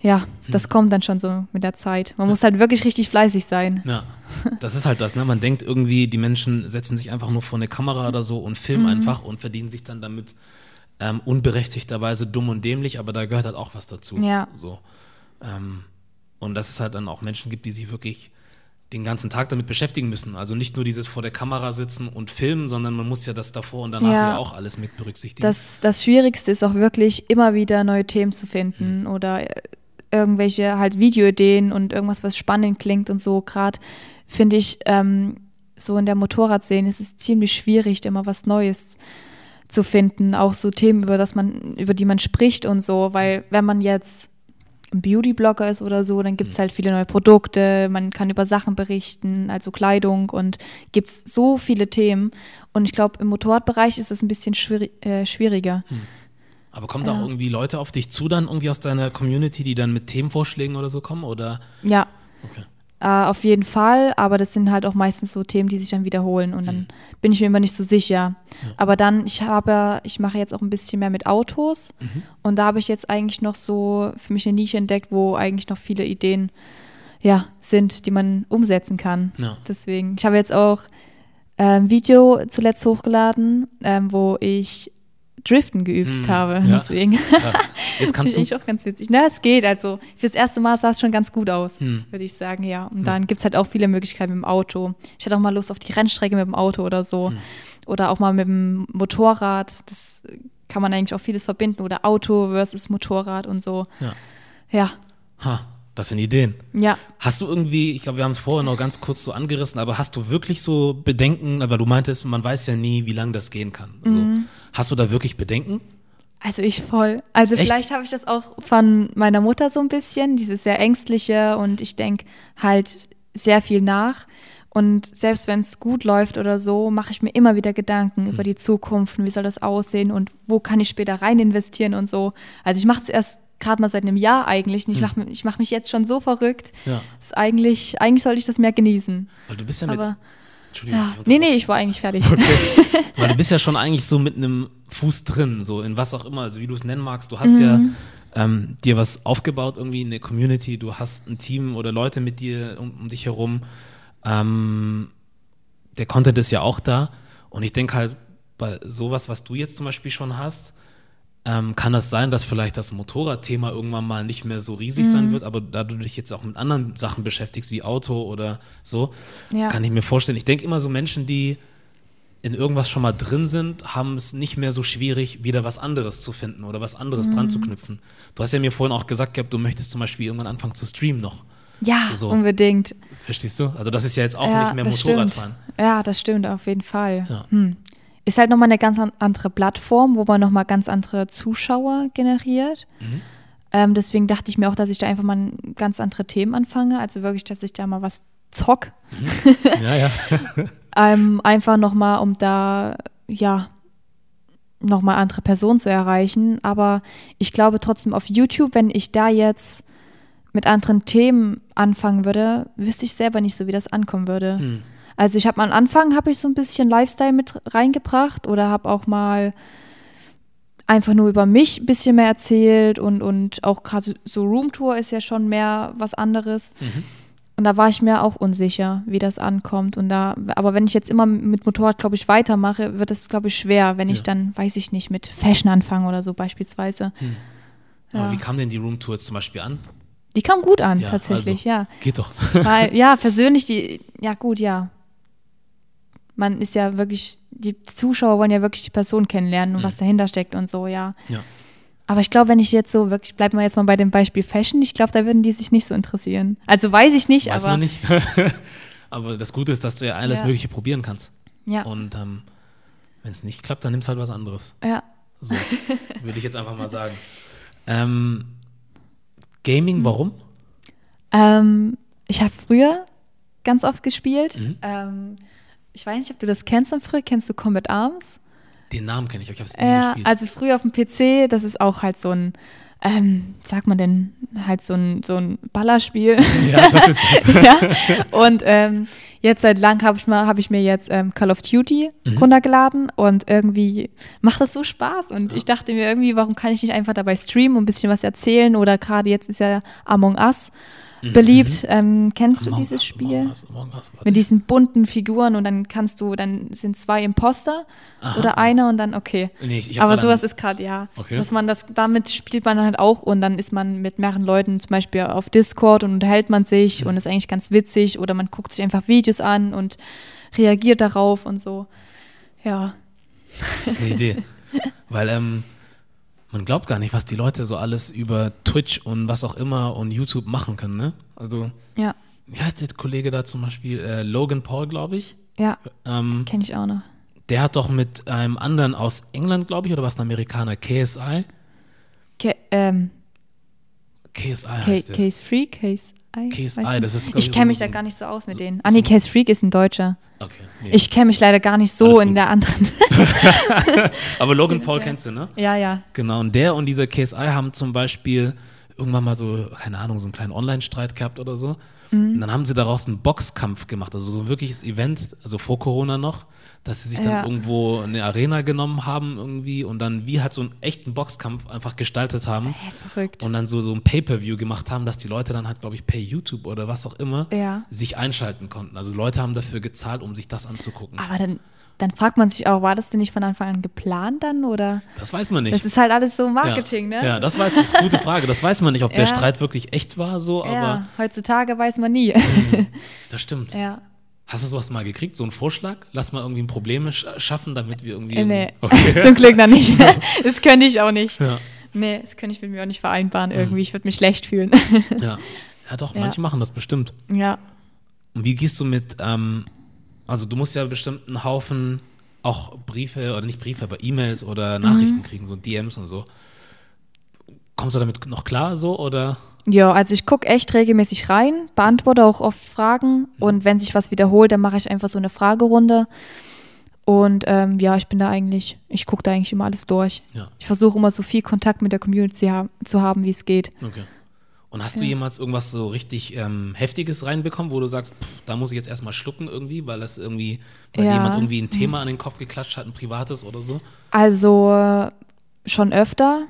Speaker 1: ja, das kommt dann schon so mit der Zeit. Man muss halt wirklich richtig fleißig sein.
Speaker 2: Ja, das ist halt das, ne? Man denkt irgendwie, die Menschen setzen sich einfach nur vor eine Kamera oder so und filmen einfach und verdienen sich dann damit ähm, unberechtigterweise dumm und dämlich, aber da gehört halt auch was dazu.
Speaker 1: Ja.
Speaker 2: So. Ähm, und dass es halt dann auch Menschen gibt, die sich wirklich den ganzen Tag damit beschäftigen müssen. Also nicht nur dieses vor der Kamera sitzen und filmen, sondern man muss ja das davor und danach ja,
Speaker 1: Ja.
Speaker 2: auch alles mit berücksichtigen.
Speaker 1: Das, das Schwierigste ist auch wirklich, immer wieder neue Themen zu finden oder äh, irgendwelche halt Videoideen und irgendwas, was spannend klingt und so. Gerade finde ich, ähm, so in der Motorradszene ist es ziemlich schwierig, immer was Neues zu finden. Auch so Themen, über, das man, über die man spricht und so. Weil wenn man jetzt ein Beauty-Blogger ist oder so, dann gibt es halt viele neue Produkte, man kann über Sachen berichten, also Kleidung und gibt es so viele Themen. Und ich glaube, im Motorradbereich ist es ein bisschen schwierig, äh, schwieriger.
Speaker 2: Aber kommen
Speaker 1: ja.
Speaker 2: da auch irgendwie Leute auf dich zu, dann irgendwie aus deiner Community, die dann mit Themenvorschlägen oder so kommen? Oder?
Speaker 1: Ja,
Speaker 2: Okay.
Speaker 1: äh, auf jeden Fall, aber das sind halt auch meistens so Themen, die sich dann wiederholen und dann bin ich mir immer nicht so sicher. Aber dann, ich habe, ich mache jetzt auch ein bisschen mehr mit Autos und da habe ich jetzt eigentlich noch so für mich eine Nische entdeckt, wo eigentlich noch viele Ideen ja, sind, die man umsetzen kann.
Speaker 2: Ja.
Speaker 1: Deswegen, ich habe jetzt auch ein Video zuletzt hochgeladen, ähm, wo ich Driften geübt
Speaker 2: Hm,
Speaker 1: habe.
Speaker 2: ja.
Speaker 1: Deswegen.
Speaker 2: Krass. Jetzt kannst
Speaker 1: Finde
Speaker 2: du
Speaker 1: ich auch ganz witzig. Na, es geht. Also fürs erste Mal sah es schon ganz gut aus,
Speaker 2: Hm.
Speaker 1: würde ich sagen, ja. Und dann gibt es halt auch viele Möglichkeiten mit dem Auto. Ich hätte auch mal Lust auf die Rennstrecke mit dem Auto oder so.
Speaker 2: Hm.
Speaker 1: Oder auch mal mit dem Motorrad. Das kann man eigentlich auch vieles verbinden. Oder Auto versus Motorrad und so.
Speaker 2: Ja.
Speaker 1: Ja,
Speaker 2: Ha, das sind Ideen.
Speaker 1: ja.
Speaker 2: Hast du irgendwie, ich glaube, wir haben es vorher noch ganz kurz so angerissen, aber hast du wirklich so Bedenken, weil du meintest, man weiß ja nie, wie lange das gehen kann. Also,
Speaker 1: Mhm.
Speaker 2: Hast du da wirklich Bedenken?
Speaker 1: Also ich voll. Also
Speaker 2: Echt?
Speaker 1: vielleicht habe ich das auch von meiner Mutter so ein bisschen, dieses sehr ängstliche und ich denke halt sehr viel nach. Und selbst wenn es gut läuft oder so, mache ich mir immer wieder Gedanken über die Zukunft und wie soll das aussehen und wo kann ich später rein investieren und so. Also ich mache es erst gerade mal seit einem Jahr eigentlich. und Ich mache ich mach mich jetzt schon so verrückt.
Speaker 2: Ja.
Speaker 1: Ist eigentlich, eigentlich sollte ich das mehr genießen.
Speaker 2: Weil du bist ja mit.
Speaker 1: Aber
Speaker 2: Entschuldigung.
Speaker 1: ja, nee, nee, ich war eigentlich fertig.
Speaker 2: Weil du bist ja schon eigentlich so mit einem Fuß drin, so in was auch immer, also wie du es nennen magst. Du hast ja
Speaker 1: Mhm.
Speaker 2: ähm, dir was aufgebaut, irgendwie eine Community, du hast ein Team oder Leute mit dir um, um dich herum. Ähm, der Content ist ja auch da. Und ich denke halt, bei sowas, was du jetzt zum Beispiel schon hast, ähm, kann es sein, dass vielleicht das Motorradthema irgendwann mal nicht mehr so riesig
Speaker 1: Mhm.
Speaker 2: sein wird, aber da du dich jetzt auch mit anderen Sachen beschäftigst, wie Auto oder so,
Speaker 1: Ja.
Speaker 2: kann ich mir vorstellen. Ich denke immer so Menschen, die in irgendwas schon mal drin sind, haben es nicht mehr so schwierig, wieder was anderes zu finden oder was anderes dran
Speaker 1: Mhm.
Speaker 2: zu knüpfen. Du hast ja mir vorhin auch gesagt gehabt, du möchtest zum Beispiel irgendwann anfangen zu streamen noch.
Speaker 1: Ja,
Speaker 2: So.
Speaker 1: unbedingt.
Speaker 2: Verstehst du? Also das ist ja jetzt auch
Speaker 1: ja,
Speaker 2: nicht mehr
Speaker 1: das
Speaker 2: Motorradfahren.
Speaker 1: Stimmt. Ja, das stimmt auf jeden Fall.
Speaker 2: Ja.
Speaker 1: Hm. Ist halt nochmal eine ganz an- andere Plattform, wo man nochmal ganz andere Zuschauer generiert.
Speaker 2: Mhm.
Speaker 1: Ähm, deswegen dachte ich mir auch, dass ich da einfach mal ganz andere Themen anfange. Also wirklich, dass ich da mal was zock.
Speaker 2: Ja, ja.
Speaker 1: Ähm, einfach nochmal, um da, ja, nochmal andere Personen zu erreichen. Aber ich glaube trotzdem auf YouTube, wenn ich da jetzt mit anderen Themen anfangen würde, wüsste ich selber nicht so, wie das ankommen würde.
Speaker 2: Hm.
Speaker 1: Also ich habe am Anfang habe ich so ein bisschen Lifestyle mit reingebracht oder habe auch mal einfach nur über mich ein bisschen mehr erzählt und, und auch gerade so Roomtour ist ja schon mehr was anderes.
Speaker 2: Mhm.
Speaker 1: Und da war ich mir auch unsicher, wie das ankommt. Und da, aber wenn ich jetzt immer mit Motorrad, glaube ich, weitermache, wird es, glaube ich, schwer, wenn ich
Speaker 2: Ja.
Speaker 1: dann, weiß ich nicht, mit Fashion anfange oder so beispielsweise.
Speaker 2: Aber
Speaker 1: Ja.
Speaker 2: wie kam denn die Roomtour jetzt zum Beispiel an?
Speaker 1: Die kam gut an,
Speaker 2: Ja,
Speaker 1: tatsächlich,
Speaker 2: also.
Speaker 1: ja.
Speaker 2: Geht doch.
Speaker 1: Weil, ja, persönlich, die, ja gut, ja. Man ist ja wirklich, die Zuschauer wollen ja wirklich die Person kennenlernen und was dahinter steckt und so, ja.
Speaker 2: Ja.
Speaker 1: Aber ich glaube, wenn ich jetzt so wirklich, bleiben wir jetzt mal bei dem Beispiel Fashion, ich glaube, da würden die sich nicht so interessieren. Also weiß ich nicht,
Speaker 2: Weiß
Speaker 1: aber.
Speaker 2: man nicht. Aber das Gute ist, dass du ja alles
Speaker 1: Ja.
Speaker 2: Mögliche probieren kannst.
Speaker 1: Ja,
Speaker 2: Und ähm, wenn es nicht klappt, dann nimmst du halt was anderes.
Speaker 1: ja.
Speaker 2: So, würde ich jetzt einfach mal sagen. Ähm, Gaming, warum?
Speaker 1: Ähm, ich habe früher ganz oft gespielt.
Speaker 2: Mhm.
Speaker 1: Ich weiß nicht, ob du das kennst von früher. Kennst du Combat Arms?
Speaker 2: Den Namen kenne ich, aber ich habe es nie
Speaker 1: Ja,
Speaker 2: gespielt.
Speaker 1: also früher auf dem PC, das ist auch halt so ein, ähm, sagt man denn, halt so ein, so ein Ballerspiel.
Speaker 2: ja, das ist das.
Speaker 1: ja. Und ähm, jetzt seit lang habe ich, mal- hab ich mir jetzt ähm, Call of Duty
Speaker 2: Mhm.
Speaker 1: runtergeladen und irgendwie macht das so Spaß. Und ich dachte mir irgendwie, warum kann ich nicht einfach dabei streamen und ein bisschen was erzählen? Oder gerade jetzt ist ja Among Us beliebt. Ähm, kennst du
Speaker 2: Mhm. Among
Speaker 1: dieses
Speaker 2: Us,
Speaker 1: Spiel?
Speaker 2: Among Us, Among Us.
Speaker 1: Mit diesen bunten Figuren und dann kannst du, dann sind zwei Imposter
Speaker 2: Aha.
Speaker 1: oder einer und dann okay.
Speaker 2: Nee, ich, ich
Speaker 1: Aber sowas ist gerade, ja.
Speaker 2: Okay.
Speaker 1: Dass man das, damit spielt man halt auch und dann ist man mit mehreren Leuten zum Beispiel auf Discord und unterhält man sich
Speaker 2: Mhm.
Speaker 1: und ist eigentlich ganz witzig oder man guckt sich einfach Videos an und reagiert darauf und so. Ja.
Speaker 2: Das ist eine Idee. Weil ähm, man glaubt gar nicht, was die Leute so alles über Twitch und was auch immer und YouTube machen können, ne? Also,
Speaker 1: Ja.
Speaker 2: wie heißt der Kollege da zum Beispiel? Äh, Logan Paul, glaube ich.
Speaker 1: Ja,
Speaker 2: Ähm,
Speaker 1: kenne ich auch noch.
Speaker 2: der hat doch mit einem anderen aus England, glaube ich, oder was ein Amerikaner, KSI?
Speaker 1: Ke ähm,
Speaker 2: KSI heißt der.
Speaker 1: Case Freak, Case I.
Speaker 2: KSI,
Speaker 1: weiß nicht.
Speaker 2: das ist,
Speaker 1: Ich kenne mich da gar nicht so aus mit denen. Ah, nee, Case Freak ist ein Deutscher.
Speaker 2: Okay, nee.
Speaker 1: Ich kenne mich leider gar nicht so in der anderen.
Speaker 2: Aber Logan Paul kennst du, ne?
Speaker 1: ja, ja.
Speaker 2: Genau, und der und dieser KSI haben zum Beispiel irgendwann mal so, keine Ahnung, so einen kleinen Online-Streit gehabt oder so.
Speaker 1: Mhm.
Speaker 2: Und dann haben sie daraus einen Boxkampf gemacht, also so ein wirkliches Event, also vor Corona noch, dass sie sich dann
Speaker 1: Ja.
Speaker 2: irgendwo eine Arena genommen haben irgendwie und dann wie halt so einen echten Boxkampf einfach gestaltet haben.
Speaker 1: Hä, verrückt.
Speaker 2: Und dann so, so ein Pay-Per-View gemacht haben, dass die Leute dann halt, glaube ich, per YouTube oder was auch immer
Speaker 1: Ja.
Speaker 2: sich einschalten konnten. Also Leute haben dafür gezahlt, um sich das anzugucken.
Speaker 1: Aber dann, dann fragt man sich auch, war das denn nicht von Anfang an geplant dann oder?
Speaker 2: Das weiß man nicht.
Speaker 1: Das ist halt alles so Marketing,
Speaker 2: ja.
Speaker 1: ne?
Speaker 2: Ja, das weiß das ist eine gute Frage. Das weiß man nicht, ob der. Streit wirklich echt war, so, aber
Speaker 1: Ja, heutzutage weiß man nie.
Speaker 2: das stimmt.
Speaker 1: ja.
Speaker 2: Hast du sowas mal gekriegt, so einen Vorschlag? Lass mal irgendwie ein Problem sch schaffen, damit wir irgendwie.
Speaker 1: Äh, nee,
Speaker 2: Okay.
Speaker 1: zum Glück noch nicht. das könnte ich auch nicht.
Speaker 2: ja.
Speaker 1: Nee, das könnte ich mit mir auch nicht vereinbaren irgendwie. Ich würde mich schlecht fühlen.
Speaker 2: ja. Ja, doch,
Speaker 1: Ja.
Speaker 2: manche machen das bestimmt.
Speaker 1: ja.
Speaker 2: Und wie gehst du mit, ähm, also du musst ja bestimmt einen Haufen auch Briefe oder nicht Briefe, aber E-Mails oder
Speaker 1: Mhm.
Speaker 2: Nachrichten kriegen, so DMs und so. Kommst du damit noch klar so oder?
Speaker 1: Ja, also ich gucke echt regelmäßig rein, beantworte auch oft Fragen und wenn sich was wiederholt, dann mache ich einfach so eine Fragerunde. Und ähm, ja, ich bin da eigentlich, ich gucke da eigentlich immer alles durch.
Speaker 2: Ja,
Speaker 1: Ich versuche immer so viel Kontakt mit der Community ha zu haben, wie es geht.
Speaker 2: okay. Und hast du jemals irgendwas so richtig ähm, Heftiges reinbekommen, wo du sagst, pff, da muss ich jetzt erstmal schlucken irgendwie, weil das irgendwie, weil
Speaker 1: Ja.
Speaker 2: jemand irgendwie ein Thema an den Kopf geklatscht hat, ein privates oder so?
Speaker 1: Also äh, schon öfter.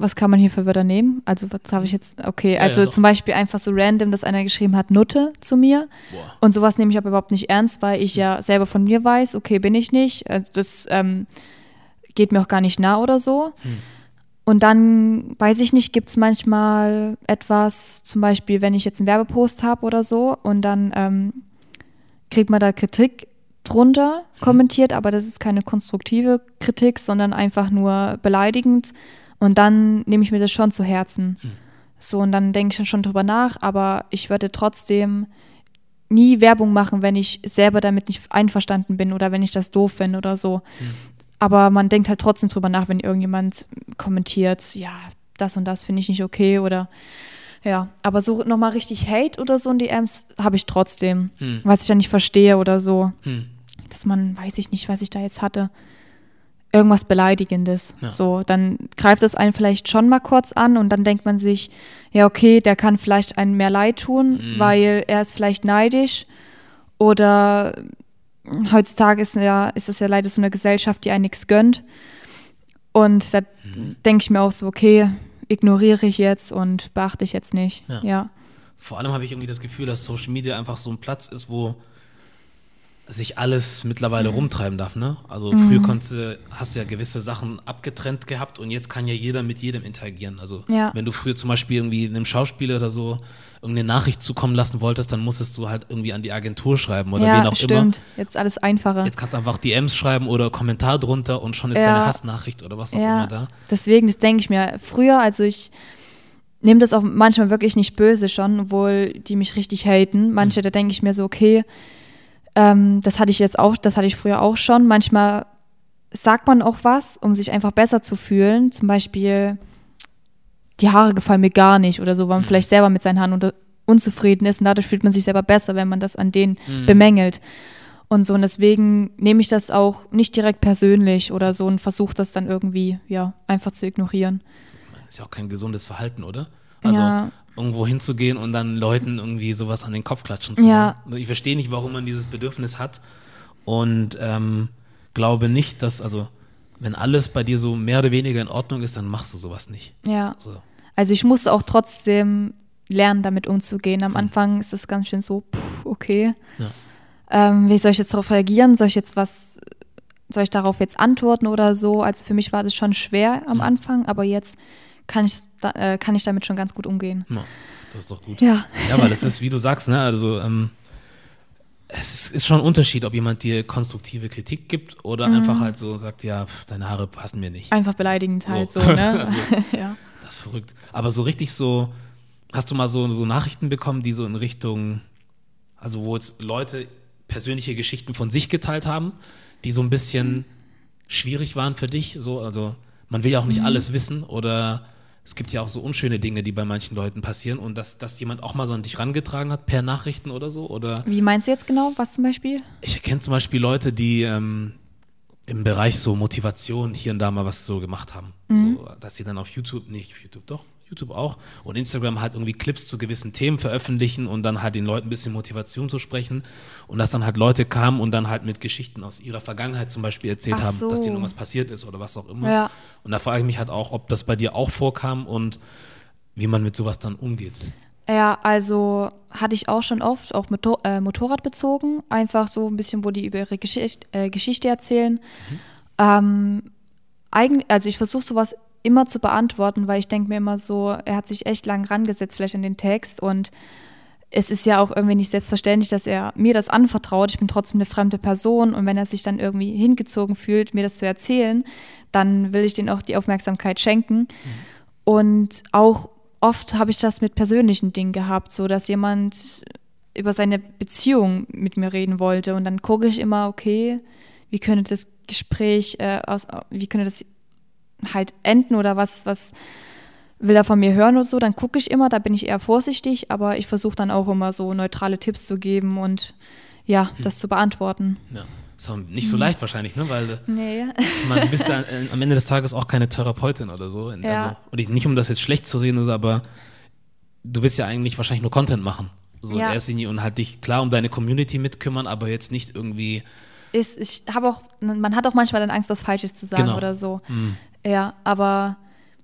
Speaker 1: Was kann man hier für Wörter nehmen? Also was habe ich jetzt? Okay,
Speaker 2: Ja,
Speaker 1: also
Speaker 2: ja, doch.
Speaker 1: zum Beispiel einfach so random, dass einer geschrieben hat Nutte zu mir.
Speaker 2: Boah.
Speaker 1: Und sowas nehme ich aber überhaupt nicht ernst, weil ich ja selber von mir weiß, okay, bin ich nicht. Also das ähm, geht mir auch gar nicht nah oder so.
Speaker 2: Hm.
Speaker 1: Und dann, weiß ich nicht, gibt es manchmal etwas, zum Beispiel, wenn ich jetzt einen Werbepost habe oder so und dann ähm, kriegt man da Kritik drunter kommentiert, aber das ist keine konstruktive Kritik, sondern einfach nur beleidigend. Und dann nehme ich mir das schon zu Herzen. So, und dann denke ich schon drüber nach, aber ich würde trotzdem nie Werbung machen, wenn ich selber damit nicht einverstanden bin oder wenn ich das doof finde oder so. Aber man denkt halt trotzdem drüber nach, wenn irgendjemand kommentiert, ja, das und das finde ich nicht okay oder ja, aber so nochmal richtig Hate oder so in DMs habe ich trotzdem,
Speaker 2: Hm.
Speaker 1: was ich ja nicht verstehe oder so,
Speaker 2: Hm.
Speaker 1: dass man, weiß ich nicht, was ich da jetzt hatte, irgendwas Beleidigendes.
Speaker 2: Ja.
Speaker 1: So, dann greift es einen vielleicht schon mal kurz an und dann denkt man sich, ja, okay, der kann vielleicht einen mehr leid tun,
Speaker 2: Mhm.
Speaker 1: weil er ist vielleicht neidisch oder heutzutage ist ja, ist es ja leider so eine Gesellschaft, die einen nichts gönnt. Und da denke ich mir auch so, okay, ignoriere ich jetzt und beachte ich jetzt nicht.
Speaker 2: Ja.
Speaker 1: ja.
Speaker 2: Vor allem habe ich irgendwie das Gefühl, dass Social Media einfach so ein Platz ist, wo sich alles mittlerweile
Speaker 1: Mhm.
Speaker 2: rumtreiben darf, ne? Also früher konnte, hast du ja gewisse Sachen abgetrennt gehabt und jetzt kann ja jeder mit jedem interagieren. Also
Speaker 1: Ja.
Speaker 2: wenn du früher zum Beispiel irgendwie einem Schauspieler oder so irgendeine Nachricht zukommen lassen wolltest, dann musstest du halt irgendwie an die Agentur schreiben oder
Speaker 1: ja,
Speaker 2: wen auch
Speaker 1: stimmt.
Speaker 2: immer.
Speaker 1: Jetzt alles einfacher.
Speaker 2: Jetzt kannst du einfach DMs schreiben oder Kommentar drunter und schon ist
Speaker 1: Ja.
Speaker 2: deine Hassnachricht oder was auch
Speaker 1: ja,
Speaker 2: immer da.
Speaker 1: deswegen, das denke ich mir. Früher, also ich nehme das auch manchmal wirklich nicht böse schon, obwohl die mich richtig haten. Manche, da denke ich mir so, okay, ähm, das hatte ich jetzt auch, das hatte ich früher auch schon. Manchmal sagt man auch was, um sich einfach besser zu fühlen. Zum Beispiel, die Haare gefallen mir gar nicht oder so, weil man
Speaker 2: Mhm.
Speaker 1: vielleicht selber mit seinen Haaren unter, unzufrieden ist und dadurch fühlt man sich selber besser, wenn man das an denen
Speaker 2: Mhm.
Speaker 1: bemängelt. Und so, und deswegen nehme ich das auch nicht direkt persönlich oder so und versuche das dann irgendwie, ja, einfach zu ignorieren.
Speaker 2: Ist ja auch kein gesundes Verhalten, oder? Also
Speaker 1: Ja.
Speaker 2: Irgendwo hinzugehen und dann Leuten irgendwie sowas an den Kopf klatschen zu
Speaker 1: Ja.
Speaker 2: Ich verstehe nicht, warum man dieses Bedürfnis hat und ähm, glaube nicht, dass, also wenn alles bei dir so mehr oder weniger in Ordnung ist, dann machst du sowas nicht.
Speaker 1: Ja.
Speaker 2: So.
Speaker 1: Also ich musste auch trotzdem lernen, damit umzugehen.
Speaker 2: Mhm.
Speaker 1: Am Anfang ist es ganz schön so, puh, okay.
Speaker 2: Ja.
Speaker 1: Ähm, wie soll ich jetzt darauf reagieren? Soll ich jetzt was, soll ich darauf jetzt antworten oder so? Also für mich war das schon schwer am
Speaker 2: Mhm.
Speaker 1: Anfang, aber jetzt kann ich, da, äh, kann ich damit schon ganz gut umgehen.
Speaker 2: Ja, das ist doch gut.
Speaker 1: Ja.
Speaker 2: Ja, weil es ist, wie du sagst, ne, also ähm, es ist, ist schon ein Unterschied, ob jemand dir konstruktive Kritik gibt oder
Speaker 1: Mhm.
Speaker 2: einfach halt so sagt, ja, pf, deine Haare passen mir nicht.
Speaker 1: Einfach beleidigend halt
Speaker 2: So.
Speaker 1: so, ne?
Speaker 2: Also-
Speaker 1: ja.
Speaker 2: Das ist verrückt. Aber so richtig so, hast du mal so, so Nachrichten bekommen, die so in Richtung, also wo jetzt Leute persönliche Geschichten von sich geteilt haben, die so ein bisschen schwierig waren für dich? So, also man will ja auch nicht alles wissen oder es gibt ja auch so unschöne Dinge, die bei manchen Leuten passieren und dass, dass jemand auch mal so an dich rangetragen hat per Nachrichten oder so oder
Speaker 1: Wie meinst du jetzt genau? Was zum Beispiel?
Speaker 2: ich kenne zum Beispiel Leute, die ähm, im Bereich so Motivation hier und da mal was so gemacht haben. So, dass sie dann auf YouTube, nicht auf YouTube, doch, YouTube auch, und Instagram halt irgendwie Clips zu gewissen Themen veröffentlichen und dann halt den Leuten ein bisschen Motivation zu sprechen. Und dass dann halt Leute kamen und dann halt mit Geschichten aus ihrer Vergangenheit zum Beispiel erzählt
Speaker 1: Ach
Speaker 2: haben, dass
Speaker 1: so.
Speaker 2: denen irgendwas passiert ist oder was auch immer.
Speaker 1: Ja.
Speaker 2: Und da frage ich mich halt auch, ob das bei dir auch vorkam und wie man mit sowas dann umgeht.
Speaker 1: Ja, also hatte ich auch schon oft, auch Motor, äh, Motorrad bezogen. Einfach so ein bisschen, wo die über ihre Geschicht, äh, Geschichte erzählen. Ähm, eigen, also ich versuche sowas immer zu beantworten, weil ich denke mir immer so, er hat sich echt lang rangesetzt vielleicht an den Text und es ist ja auch irgendwie nicht selbstverständlich, dass er mir das anvertraut. Ich bin trotzdem eine fremde Person und wenn er sich dann irgendwie hingezogen fühlt, mir das zu erzählen, dann will ich denen auch die Aufmerksamkeit schenken. Und auch oft habe ich das mit persönlichen Dingen gehabt, so dass jemand über seine Beziehung mit mir reden wollte und dann gucke ich immer, okay, wie könnte das Gespräch äh, aus, wie könnte das halt enden oder was, was will er von mir hören oder so, dann gucke ich immer, da bin ich eher vorsichtig, aber ich versuche dann auch immer so neutrale Tipps zu geben und ja, das zu beantworten.
Speaker 2: Ja. Ist auch nicht so leicht wahrscheinlich, ne? Weil
Speaker 1: Nee.
Speaker 2: man bist ja am Ende des Tages auch keine Therapeutin oder so.
Speaker 1: Ja.
Speaker 2: Also, und ich, nicht um das jetzt schlecht zu reden, oder so, aber du willst ja eigentlich wahrscheinlich nur Content machen. So
Speaker 1: Ja.
Speaker 2: in erster Linie und halt dich klar um deine Community mitkümmern, aber jetzt nicht irgendwie.
Speaker 1: Ist, ich habe auch, man hat auch manchmal dann Angst, was Falsches zu sagen
Speaker 2: Genau.
Speaker 1: oder so.
Speaker 2: Hm.
Speaker 1: Ja, aber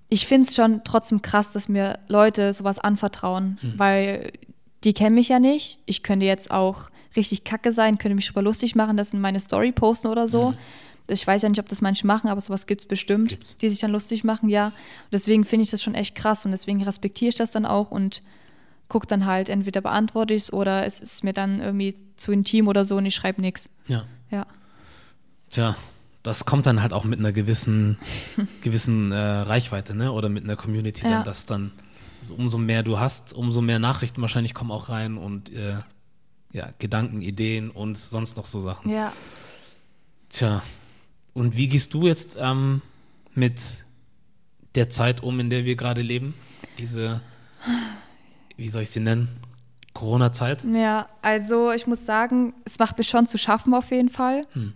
Speaker 1: ich finde es schon trotzdem krass, dass mir Leute sowas anvertrauen,
Speaker 2: Hm.
Speaker 1: weil die kennen mich ja nicht. Ich könnte jetzt auch richtig kacke sein, könnte mich drüber lustig machen, das in meine Story posten oder so. Ich weiß ja nicht, ob das manche machen, aber sowas gibt es bestimmt,
Speaker 2: Hm. Gibt's.
Speaker 1: die sich dann lustig machen, ja. Und deswegen finde ich das schon echt krass und deswegen respektiere ich das dann auch und gucke dann halt, entweder beantworte ich es oder es ist mir dann irgendwie zu intim oder so und ich schreibe nichts.
Speaker 2: Ja.
Speaker 1: Ja.
Speaker 2: Tja, das kommt dann halt auch mit einer gewissen, gewissen äh, Reichweite, ne? Oder mit einer Community,
Speaker 1: Ja.
Speaker 2: dann, dass dann also umso mehr du hast, umso mehr Nachrichten wahrscheinlich kommen auch rein und äh, ja, Gedanken, Ideen und sonst noch so Sachen.
Speaker 1: Ja.
Speaker 2: Tja, und wie gehst du jetzt ähm, mit der Zeit um, in der wir gerade leben? Diese, wie soll ich sie nennen? Corona-Zeit?
Speaker 1: Ja, also ich muss sagen, es macht mir schon zu schaffen auf jeden Fall,
Speaker 2: Hm.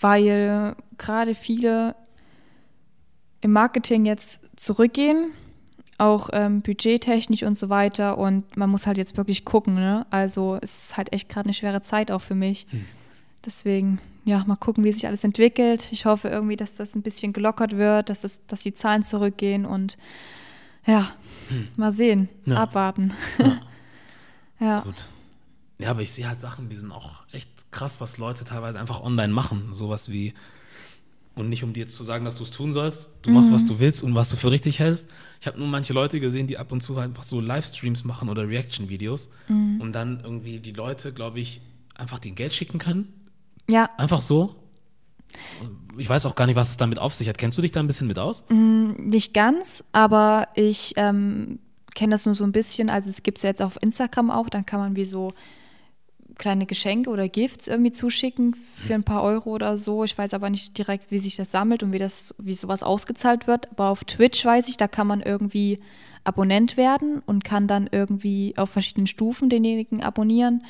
Speaker 1: Weil gerade viele im Marketing jetzt zurückgehen, auch ähm, budgettechnisch und so weiter und man muss halt jetzt wirklich gucken, ne? Also es ist halt echt gerade eine schwere Zeit auch für mich.
Speaker 2: Hm.
Speaker 1: Deswegen, ja, mal gucken, wie sich alles entwickelt. Ich hoffe irgendwie, dass das ein bisschen gelockert wird, dass, das, dass die Zahlen zurückgehen und ja, hm. mal sehen, ja. abwarten. Ja.
Speaker 2: ja. Gut. Ja, aber ich sehe halt Sachen, die sind auch echt krass, was Leute teilweise einfach online machen. Sowas wie, und nicht um dir jetzt zu sagen, dass du es tun sollst, du mhm. machst, was du willst und was du für richtig hältst. Ich habe nur manche Leute gesehen, die ab und zu einfach so Livestreams machen oder Reaction-Videos mhm. und dann irgendwie die Leute, glaube ich, einfach den Geld schicken können.
Speaker 1: Ja.
Speaker 2: Einfach so. Ich weiß auch gar nicht, was es damit auf sich hat. Kennst du dich da ein bisschen mit aus?
Speaker 1: Mm, nicht ganz, aber ich ähm, kenne das nur so ein bisschen. Also es gibt es ja jetzt auf Instagram auch, dann kann man wie so kleine Geschenke oder Gifts irgendwie zuschicken für ein paar Euro oder so. Ich weiß aber nicht direkt, wie sich das sammelt und wie das, wie sowas ausgezahlt wird. Aber auf Twitch weiß ich, da kann man irgendwie Abonnent werden und kann dann irgendwie auf verschiedenen Stufen denjenigen abonnieren.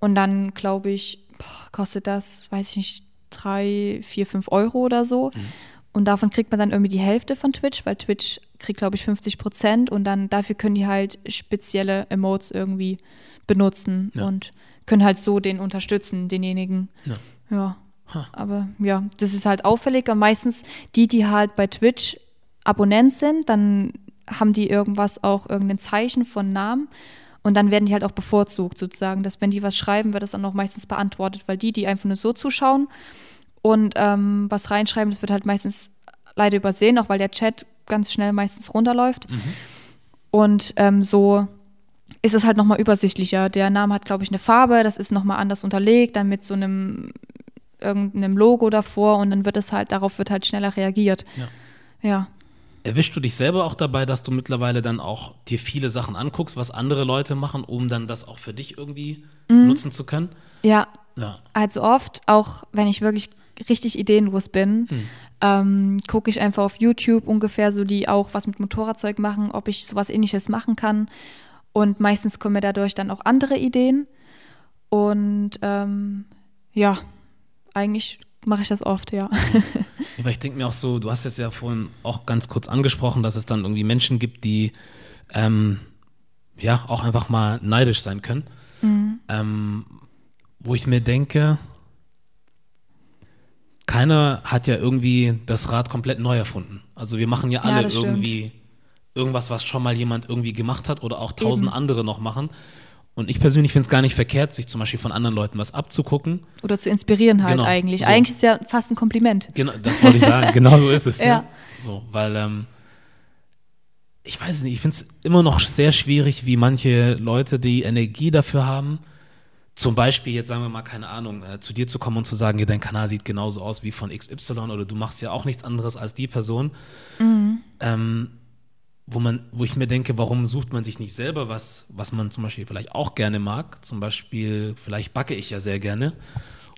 Speaker 1: Und dann, glaube ich, boah, kostet das, weiß ich nicht, drei, vier, fünf Euro oder so. Mhm. Und davon kriegt man dann irgendwie die Hälfte von Twitch, weil Twitch kriegt, glaube ich, 50 Prozent und dann dafür können die halt spezielle Emotes irgendwie benutzen. Ja. Und können halt so den unterstützen, denjenigen. Ja. ja. Aber ja, das ist halt auffällig. Und meistens die, die halt bei Twitch Abonnent sind, dann haben die irgendwas auch, irgendein Zeichen von Namen. Und dann werden die halt auch bevorzugt sozusagen, dass wenn die was schreiben, wird das dann auch meistens beantwortet, weil die, die einfach nur so zuschauen und ähm, was reinschreiben, das wird halt meistens leider übersehen, auch weil der Chat ganz schnell meistens runterläuft. Mhm. Und ähm, so ist es halt nochmal übersichtlicher. Der Name hat, glaube ich, eine Farbe, das ist nochmal anders unterlegt, dann mit so einem irgendeinem Logo davor und dann wird es halt, darauf wird halt schneller reagiert. Ja. ja.
Speaker 2: Erwischst du dich selber auch dabei, dass du mittlerweile dann auch dir viele Sachen anguckst, was andere Leute machen, um dann das auch für dich irgendwie mhm. nutzen zu können?
Speaker 1: Ja. ja. Also oft, auch wenn ich wirklich richtig ideenlos bin, mhm. Ähm, gucke ich einfach auf YouTube ungefähr so, die auch was mit Motorradzeug machen, ob ich sowas ähnliches machen kann. Und meistens kommen mir dadurch dann auch andere Ideen. Und ähm, ja, eigentlich mache ich das oft, ja.
Speaker 2: Aber ich denke mir auch so, du hast es ja vorhin auch ganz kurz angesprochen, dass es dann irgendwie Menschen gibt, die ähm, ja auch einfach mal neidisch sein können. Mhm. Ähm, wo ich mir denke, keiner hat ja irgendwie das Rad komplett neu erfunden. Also wir machen ja alle ja, irgendwie irgendwas, was schon mal jemand irgendwie gemacht hat oder auch tausend Eben. andere noch machen. Und ich persönlich finde es gar nicht verkehrt, sich zum Beispiel von anderen Leuten was abzugucken.
Speaker 1: Oder zu inspirieren halt genau, eigentlich. So. Eigentlich ist es ja fast ein Kompliment.
Speaker 2: Genau, das wollte ich sagen. genau so ist es. ja. Ne? So, weil ähm, ich weiß nicht, ich finde es immer noch sehr schwierig, wie manche Leute die Energie dafür haben, zum Beispiel jetzt sagen wir mal, keine Ahnung, äh, zu dir zu kommen und zu sagen, ja, dein Kanal sieht genauso aus wie von XY oder du machst ja auch nichts anderes als die Person. Mhm. Ähm, wo man, wo ich mir denke, warum sucht man sich nicht selber was, was man zum Beispiel vielleicht auch gerne mag? Zum Beispiel, vielleicht backe ich ja sehr gerne.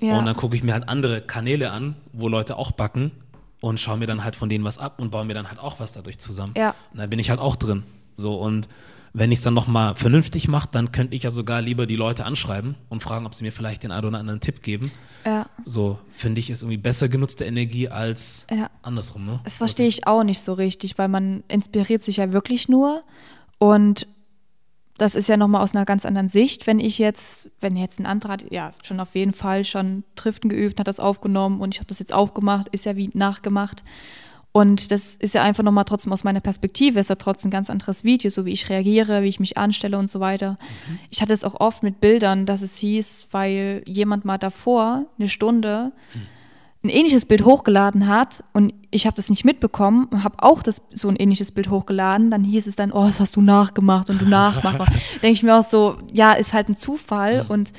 Speaker 2: Ja. Und dann gucke ich mir halt andere Kanäle an, wo Leute auch backen und schaue mir dann halt von denen was ab und baue mir dann halt auch was dadurch zusammen.
Speaker 1: Ja.
Speaker 2: Und da bin ich halt auch drin. So und wenn ich es dann nochmal vernünftig mache, dann könnte ich ja sogar lieber die Leute anschreiben und fragen, ob sie mir vielleicht den einen oder anderen Tipp geben.
Speaker 1: Ja.
Speaker 2: So finde ich, ist irgendwie besser genutzte Energie als ja. andersrum. Ne?
Speaker 1: Das verstehe ich auch nicht so richtig, weil man inspiriert sich ja wirklich nur und das ist ja nochmal aus einer ganz anderen Sicht, wenn ich jetzt, wenn jetzt ein anderer hat, ja, schon auf jeden Fall schon Triften geübt, hat das aufgenommen und ich habe das jetzt auch gemacht, ist ja wie nachgemacht. Und das ist ja einfach nochmal trotzdem aus meiner Perspektive, ist ja trotzdem ein ganz anderes Video, so wie ich reagiere, wie ich mich anstelle und so weiter. Mhm. Ich hatte es auch oft mit Bildern, dass es hieß, weil jemand mal davor eine Stunde ein ähnliches Bild hochgeladen hat und ich habe das nicht mitbekommen und habe auch das, so ein ähnliches Bild hochgeladen, dann hieß es dann, oh, das hast du nachgemacht und du Nachmacher. Denke ich mir auch so, ja, ist halt ein Zufall mhm. und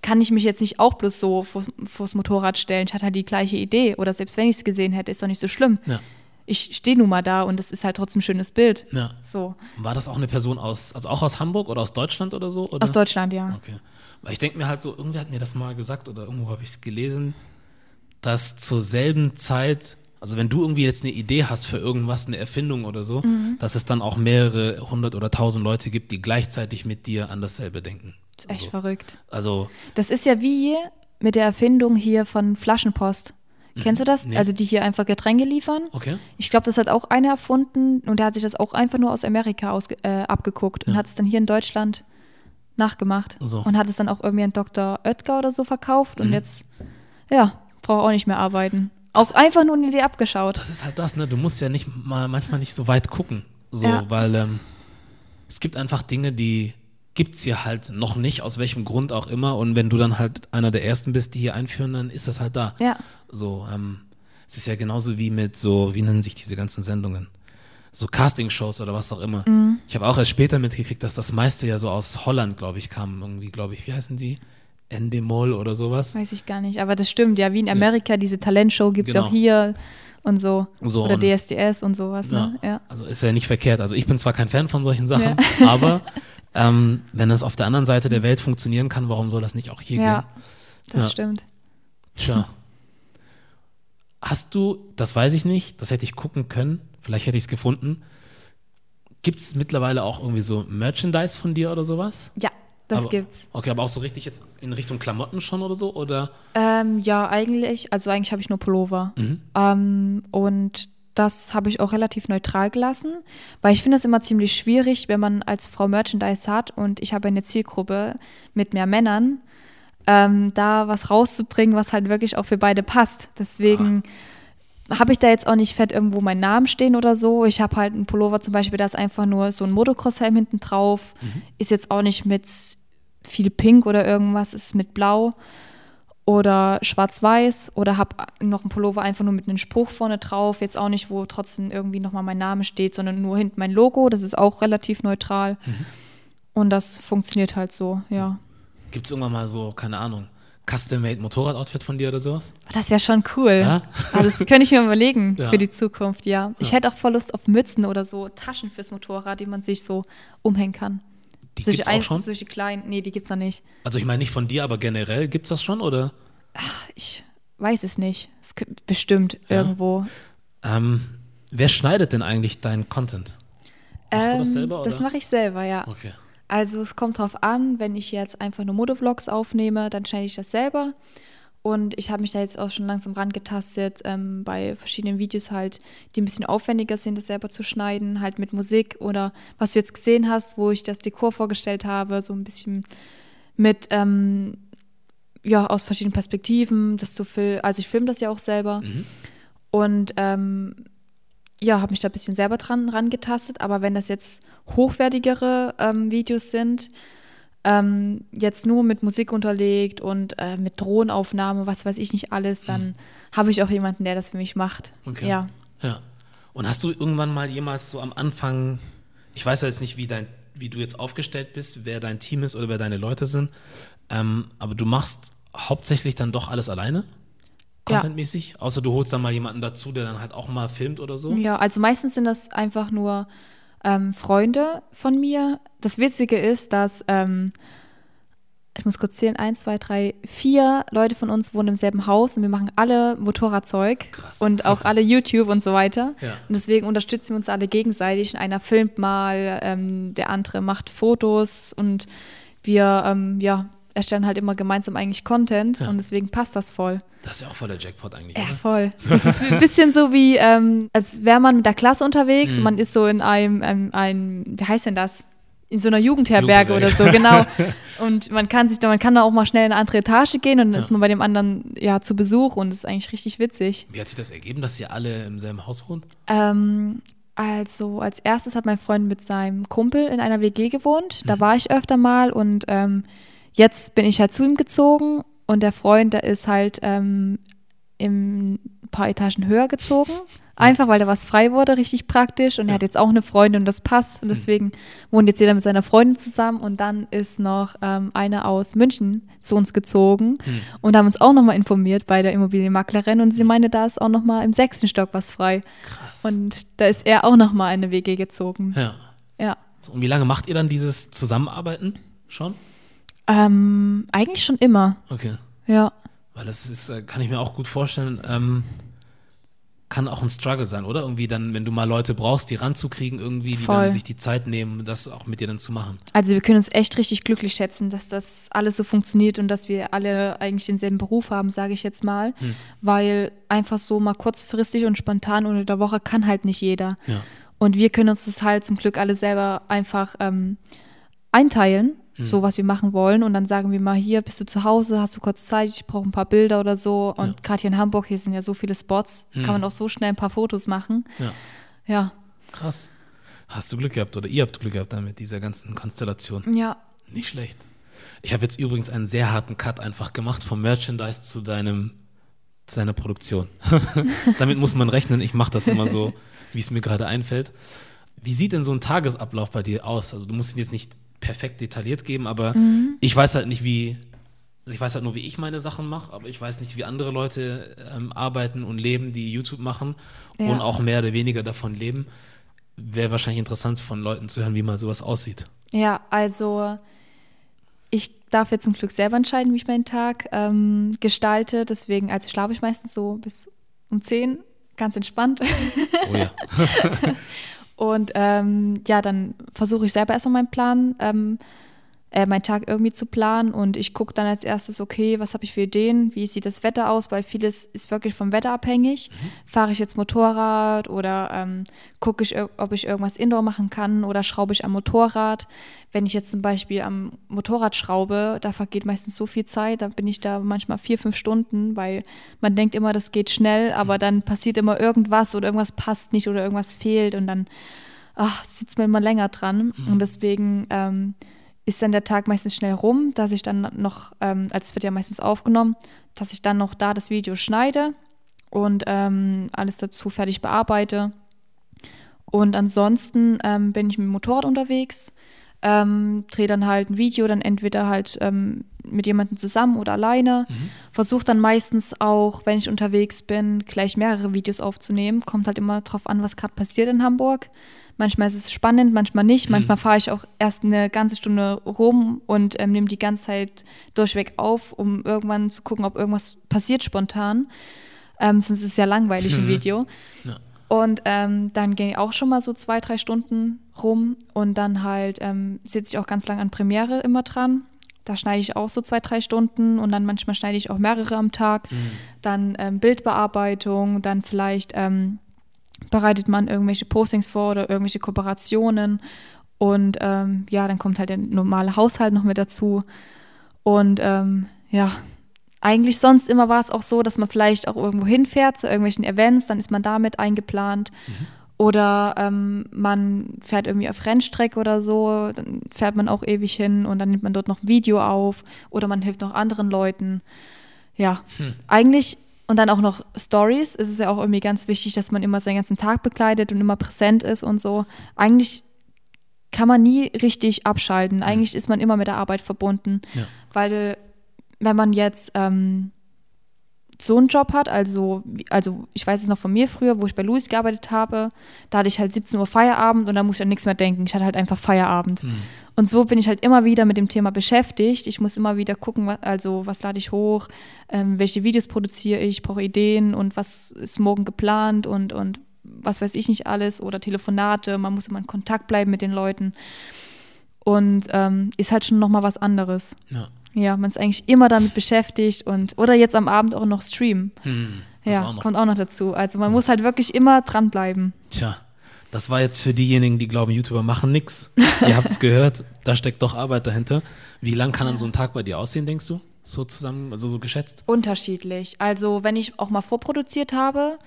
Speaker 1: kann ich mich jetzt nicht auch bloß so vor, vors Motorrad stellen. Ich hatte halt die gleiche Idee. Oder selbst wenn ich es gesehen hätte, ist doch nicht so schlimm. Ja ich stehe nun mal da und das ist halt trotzdem ein schönes Bild.
Speaker 2: Ja.
Speaker 1: So.
Speaker 2: War das auch eine Person aus, also auch aus Hamburg oder aus Deutschland oder so? Oder?
Speaker 1: Aus Deutschland, ja.
Speaker 2: Okay. Weil ich denke mir halt so, irgendwie hat mir das mal gesagt oder irgendwo habe ich es gelesen, dass zur selben Zeit, also wenn du irgendwie jetzt eine Idee hast für irgendwas, eine Erfindung oder so, mhm. dass es dann auch mehrere hundert oder tausend Leute gibt, die gleichzeitig mit dir an dasselbe denken.
Speaker 1: Das ist echt also, verrückt.
Speaker 2: Also.
Speaker 1: Das ist ja wie mit der Erfindung hier von Flaschenpost. Mhm. Kennst du das? Nee. Also die hier einfach Getränke liefern.
Speaker 2: Okay.
Speaker 1: Ich glaube, das hat auch einer erfunden und der hat sich das auch einfach nur aus Amerika aus, äh, abgeguckt ja. und hat es dann hier in Deutschland nachgemacht
Speaker 2: so.
Speaker 1: und hat es dann auch irgendwie an Dr. Oetker oder so verkauft mhm. und jetzt, ja, brauche auch nicht mehr arbeiten. Auch einfach nur eine Idee abgeschaut.
Speaker 2: Das ist halt das, ne? Du musst ja nicht mal manchmal nicht so weit gucken. So,
Speaker 1: Ja.
Speaker 2: weil ähm, es gibt einfach Dinge, die gibt es hier halt noch nicht, aus welchem Grund auch immer. Und wenn du dann halt einer der ersten bist, die hier einführen, dann ist das halt da.
Speaker 1: Ja.
Speaker 2: So, ähm, es ist ja genauso wie mit so, wie nennen sich diese ganzen Sendungen? So Castingshows oder was auch immer.
Speaker 1: Mhm.
Speaker 2: Ich habe auch erst später mitgekriegt, dass das meiste ja so aus Holland, glaube ich, kam. Irgendwie, glaube ich, wie heißen die? Endemol oder sowas.
Speaker 1: Weiß ich gar nicht. Aber das stimmt, ja. Wie in Amerika, diese Talentshow gibt es
Speaker 2: Genau.
Speaker 1: auch hier und so.
Speaker 2: So,
Speaker 1: Oder
Speaker 2: und-
Speaker 1: DSDS und sowas, ne? Ja.
Speaker 2: Also ist ja nicht verkehrt. Also ich bin zwar kein Fan von solchen Sachen, aber ähm, wenn es auf der anderen Seite der Welt funktionieren kann, warum soll das nicht auch hier
Speaker 1: Ja,
Speaker 2: gehen?
Speaker 1: das
Speaker 2: Ja.
Speaker 1: stimmt.
Speaker 2: Tja. Hast du, das weiß ich nicht, das hätte ich gucken können, vielleicht hätte ich es gefunden. Gibt es mittlerweile auch irgendwie so Merchandise von dir oder sowas?
Speaker 1: Ja, das
Speaker 2: aber,
Speaker 1: gibt's.
Speaker 2: Okay, aber auch so richtig jetzt in Richtung Klamotten schon oder so? Oder?
Speaker 1: Ähm, ja, eigentlich, also eigentlich habe ich nur Pullover.
Speaker 2: Mhm.
Speaker 1: Ähm, und das habe ich auch relativ neutral gelassen, weil ich finde es immer ziemlich schwierig, wenn man als Frau Merchandise hat und ich habe eine Zielgruppe mit mehr Männern, ähm, da was rauszubringen, was halt wirklich auch für beide passt. Deswegen habe ich da jetzt auch nicht fett irgendwo meinen Namen stehen oder so. Ich habe halt einen Pullover zum Beispiel, da ist einfach nur so ein Motocross-Helm hinten drauf. Ist jetzt auch nicht mit viel Pink oder irgendwas, ist mit Blau oder schwarz-weiß oder habe noch einen Pullover einfach nur mit einem Spruch vorne drauf. Jetzt auch nicht, wo trotzdem irgendwie nochmal mein Name steht, sondern nur hinten mein Logo. Das ist auch relativ neutral. Und das funktioniert halt so, ja.
Speaker 2: Gibt es irgendwann mal so, keine Ahnung, Custom-Made Motorrad-Outfit von dir oder sowas?
Speaker 1: Das wäre schon cool.
Speaker 2: Ja?
Speaker 1: Aber das könnte ich mir überlegen
Speaker 2: Ja.
Speaker 1: für die Zukunft, ja. Ich
Speaker 2: Ja.
Speaker 1: hätte auch voll Lust auf Mützen oder so Taschen fürs Motorrad, die man sich so umhängen kann.
Speaker 2: Die
Speaker 1: solche,
Speaker 2: gibt's auch schon?
Speaker 1: solche kleinen, nee, die gibt's noch nicht.
Speaker 2: Also ich meine nicht von dir, aber generell gibt es das schon, oder?
Speaker 1: Ich weiß es nicht. Es kö- bestimmt
Speaker 2: Ja.
Speaker 1: irgendwo.
Speaker 2: Ähm, wer schneidet denn eigentlich deinen Content? Machst du das selber,
Speaker 1: Das
Speaker 2: oder?
Speaker 1: mache ich selber, ja.
Speaker 2: Okay.
Speaker 1: Also es kommt drauf an, wenn ich jetzt einfach nur Motovlogs aufnehme, dann schneide ich das selber. Und ich habe mich da jetzt auch schon langsam rangetastet, ähm, bei verschiedenen Videos halt, die ein bisschen aufwendiger sind, das selber zu schneiden, halt mit Musik oder was du jetzt gesehen hast, wo ich das Dekor vorgestellt habe, so ein bisschen mit, ähm, ja, aus verschiedenen Perspektiven, das zu filmen. Also ich filme das ja auch selber.
Speaker 2: Mhm.
Speaker 1: Und ähm, ja, habe mich da ein bisschen selber dran rangetastet. Aber wenn das jetzt hochwertigere ähm, Videos sind, ähm, jetzt nur mit Musik unterlegt und äh, mit Drohnenaufnahme, was weiß ich nicht alles, dann habe ich auch jemanden, der das für mich macht.
Speaker 2: Okay.
Speaker 1: Ja.
Speaker 2: Ja. Und hast du irgendwann mal jemals so am Anfang, ich weiß ja jetzt nicht, wie, dein, wie du jetzt aufgestellt bist, wer dein Team ist oder wer deine Leute sind, ähm, aber du machst hauptsächlich dann doch alles alleine?
Speaker 1: Ja.
Speaker 2: Contentmäßig? Außer du holst dann mal jemanden dazu, der dann halt auch mal filmt oder so?
Speaker 1: Ja, also meistens sind das einfach nur ähm, Freunde von mir. Das Witzige ist, dass, ähm, ich muss kurz zählen, eins, zwei, drei, vier Leute von uns wohnen im selben Haus und wir machen alle Motorradzeug
Speaker 2: Krass.
Speaker 1: und auch alle YouTube und so weiter.
Speaker 2: Ja.
Speaker 1: Und deswegen unterstützen wir uns alle gegenseitig. Einer filmt mal, ähm, der andere macht Fotos und wir ähm, ja, erstellen halt immer gemeinsam eigentlich Content
Speaker 2: Ja.
Speaker 1: und deswegen passt das voll.
Speaker 2: Das ist ja auch voll der Jackpot eigentlich,
Speaker 1: Ja,
Speaker 2: oder?
Speaker 1: voll. Das ist ein bisschen so wie, ähm, als wäre man mit der Klasse unterwegs.
Speaker 2: Mhm.
Speaker 1: Man ist so in einem, ähm, ein, wie heißt denn das? In so einer Jugendherberge oder so, genau. Und man kann sich da, man kann da auch mal schnell in eine andere Etage gehen und dann
Speaker 2: Ja.
Speaker 1: ist man bei dem anderen ja zu Besuch und das ist eigentlich richtig witzig.
Speaker 2: Wie hat sich das ergeben, dass ihr alle im selben Haus wohnt?
Speaker 1: Ähm, also als erstes hat mein Freund mit seinem Kumpel in einer WG gewohnt. Da
Speaker 2: Mhm.
Speaker 1: war ich öfter mal und ähm, jetzt bin ich halt zu ihm gezogen und der Freund, der ist halt ähm, im paar Etagen höher gezogen. Einfach weil da was frei wurde, richtig praktisch. Und
Speaker 2: Ja.
Speaker 1: er hat jetzt auch eine Freundin und das passt. Und
Speaker 2: Mhm.
Speaker 1: deswegen wohnt jetzt jeder mit seiner Freundin zusammen. Und dann ist noch ähm, eine aus München zu uns gezogen
Speaker 2: Hm.
Speaker 1: und haben uns auch nochmal informiert bei der Immobilienmaklerin. Und sie meinte, da ist auch nochmal im sechsten Stock was frei.
Speaker 2: Krass.
Speaker 1: Und da ist er auch nochmal in eine WG gezogen.
Speaker 2: ja.
Speaker 1: Ja.
Speaker 2: So, Und wie lange macht ihr dann dieses Zusammenarbeiten schon?
Speaker 1: Ähm, eigentlich schon immer.
Speaker 2: Okay.
Speaker 1: Ja.
Speaker 2: Weil das ist, äh, kann ich mir auch gut vorstellen, ähm, kann auch ein Struggle sein, oder? Irgendwie dann, wenn du mal Leute brauchst, die ranzukriegen, irgendwie, die
Speaker 1: Voll.
Speaker 2: dann sich die Zeit nehmen, das auch mit dir dann zu machen.
Speaker 1: Also wir können uns echt richtig glücklich schätzen, dass das alles so funktioniert und dass wir alle eigentlich denselben Beruf haben, sage ich jetzt mal.
Speaker 2: Hm.
Speaker 1: Weil einfach so mal kurzfristig und spontan unter der Woche kann halt nicht jeder.
Speaker 2: Ja.
Speaker 1: Und wir können uns das halt zum Glück alle selber einfach ähm, einteilen. So was wir machen wollen. Und dann sagen wir mal, hier bist du zu Hause, hast du kurz Zeit, ich brauche ein paar Bilder oder so. Und
Speaker 2: Ja.
Speaker 1: gerade hier in Hamburg, hier sind ja so viele Spots,
Speaker 2: Hm.
Speaker 1: kann man auch so schnell ein paar Fotos machen.
Speaker 2: Ja.
Speaker 1: Ja,
Speaker 2: Krass. Hast du Glück gehabt oder ihr habt Glück gehabt dann mit dieser ganzen Konstellation.
Speaker 1: ja.
Speaker 2: Nicht schlecht. Ich habe jetzt übrigens einen sehr harten Cut einfach gemacht vom Merchandise zu deinem zu deiner Produktion. Damit muss man rechnen. Ich mache das immer so, wie es mir gerade einfällt. Wie sieht denn so ein Tagesablauf bei dir aus? Also du musst ihn jetzt nicht perfekt detailliert geben, aber ich weiß halt nicht, wie also ich weiß halt nur, wie ich meine Sachen mache, aber ich weiß nicht, wie andere Leute ähm, arbeiten und leben, die YouTube machen
Speaker 1: Ja.
Speaker 2: und auch mehr oder weniger davon leben. Wäre wahrscheinlich interessant von Leuten zu hören, wie mal sowas aussieht.
Speaker 1: Ja, also ich darf jetzt zum Glück selber entscheiden, wie ich meinen Tag ähm, gestalte. Deswegen, also schlafe ich meistens so bis um 10, ganz entspannt.
Speaker 2: Oh ja.
Speaker 1: Und ähm, ja, dann versuche ich selber erstmal meinen Plan, ähm, äh, meinen Tag irgendwie zu planen. Und ich gucke dann als erstes, okay, was habe ich für Ideen? Wie sieht das Wetter aus? Weil vieles ist wirklich vom Wetter abhängig. Fahre ich jetzt Motorrad oder ähm, gucke ich, ob ich irgendwas Indoor machen kann oder schraube ich am Motorrad. Wenn ich jetzt zum Beispiel am Motorrad schraube, da vergeht meistens so viel Zeit, da bin ich da manchmal vier, fünf Stunden, weil man denkt immer, das geht schnell, aber dann passiert immer irgendwas oder irgendwas passt nicht oder irgendwas fehlt und dann ach, sitzt man immer länger dran. Und deswegen ähm, ist dann der Tag meistens schnell rum, dass ich dann noch, ähm, also es wird ja meistens aufgenommen, dass ich dann noch da das Video schneide und ähm, alles dazu fertig bearbeite. Und ansonsten ähm, bin ich mit dem Motorrad unterwegs, ähm, drehe dann halt ein Video, dann entweder halt ähm, mit jemandem zusammen oder alleine. Versuche dann meistens auch, wenn ich unterwegs bin, gleich mehrere Videos aufzunehmen. Kommt halt immer drauf an, was gerade passiert in Hamburg. Manchmal ist es spannend, manchmal nicht. Manchmal fahre ich auch erst eine ganze Stunde rum und ähm, nehme die ganze Zeit durchweg auf, um irgendwann zu gucken, ob irgendwas passiert spontan. Ähm, sonst ist es ja langweilig im
Speaker 2: Mhm.
Speaker 1: Video.
Speaker 2: Ja.
Speaker 1: Und ähm, dann gehe ich auch schon mal so zwei, drei Stunden rum und dann halt ähm, sitze ich auch ganz lang an Premiere immer dran. Da schneide ich auch so zwei, drei Stunden und dann manchmal schneide ich auch mehrere am Tag. Dann ähm, Bildbearbeitung, dann vielleicht ähm, bereitet man irgendwelche Postings vor oder irgendwelche Kooperationen. Und ähm, ja, dann kommt halt der normale Haushalt noch mit dazu. Und ähm, ja, eigentlich sonst immer war es auch so, dass man vielleicht auch irgendwo hinfährt zu irgendwelchen Events, dann ist man damit eingeplant. Oder ähm, man fährt irgendwie auf Rennstrecke oder so, dann fährt man auch ewig hin und dann nimmt man dort noch ein Video auf oder man hilft noch anderen Leuten. Ja, eigentlich und dann auch noch Stories. Es ist ja auch irgendwie ganz wichtig, dass man immer seinen ganzen Tag begleitet und immer präsent ist und so. Eigentlich kann man nie richtig abschalten. Eigentlich ist man immer mit der Arbeit verbunden,
Speaker 2: Ja.
Speaker 1: weil wenn man jetzt ähm, so einen Job hat, also, also ich weiß es noch von mir früher, wo ich bei Louis gearbeitet habe, da hatte ich halt 17 Uhr Feierabend und da muss ich an nichts mehr denken. Ich hatte halt einfach Feierabend. Und so bin ich halt immer wieder mit dem Thema beschäftigt. Ich muss immer wieder gucken, was, also was lade ich hoch, ähm, welche Videos produziere ich, brauche Ideen und was ist morgen geplant und, und was weiß ich nicht alles oder Telefonate. Man muss immer in Kontakt bleiben mit den Leuten. Und ähm, ist halt schon nochmal was anderes.
Speaker 2: Ja.
Speaker 1: Ja, man ist eigentlich immer damit beschäftigt und oder jetzt am Abend auch noch streamen.
Speaker 2: Hm,
Speaker 1: Ja,
Speaker 2: auch noch.
Speaker 1: kommt auch noch dazu. Also man muss halt wirklich immer dranbleiben.
Speaker 2: Tja, das war jetzt für diejenigen, die glauben, YouTuber machen nichts. Ihr habt es gehört, da steckt doch Arbeit dahinter. Wie lang kann dann so ein Tag bei dir aussehen, denkst du? So zusammen, also so geschätzt?
Speaker 1: Unterschiedlich. Also wenn ich auch mal vorproduziert habe,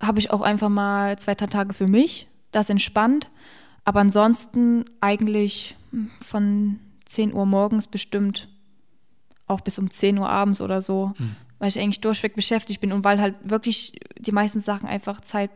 Speaker 1: habe ich auch einfach mal zwei, drei Tage für mich. Das entspannt. Aber ansonsten eigentlich hm, von 10 Uhr morgens bestimmt auch bis um 10 Uhr abends oder so, weil ich eigentlich durchweg beschäftigt bin und weil halt wirklich die meisten Sachen einfach Zeit,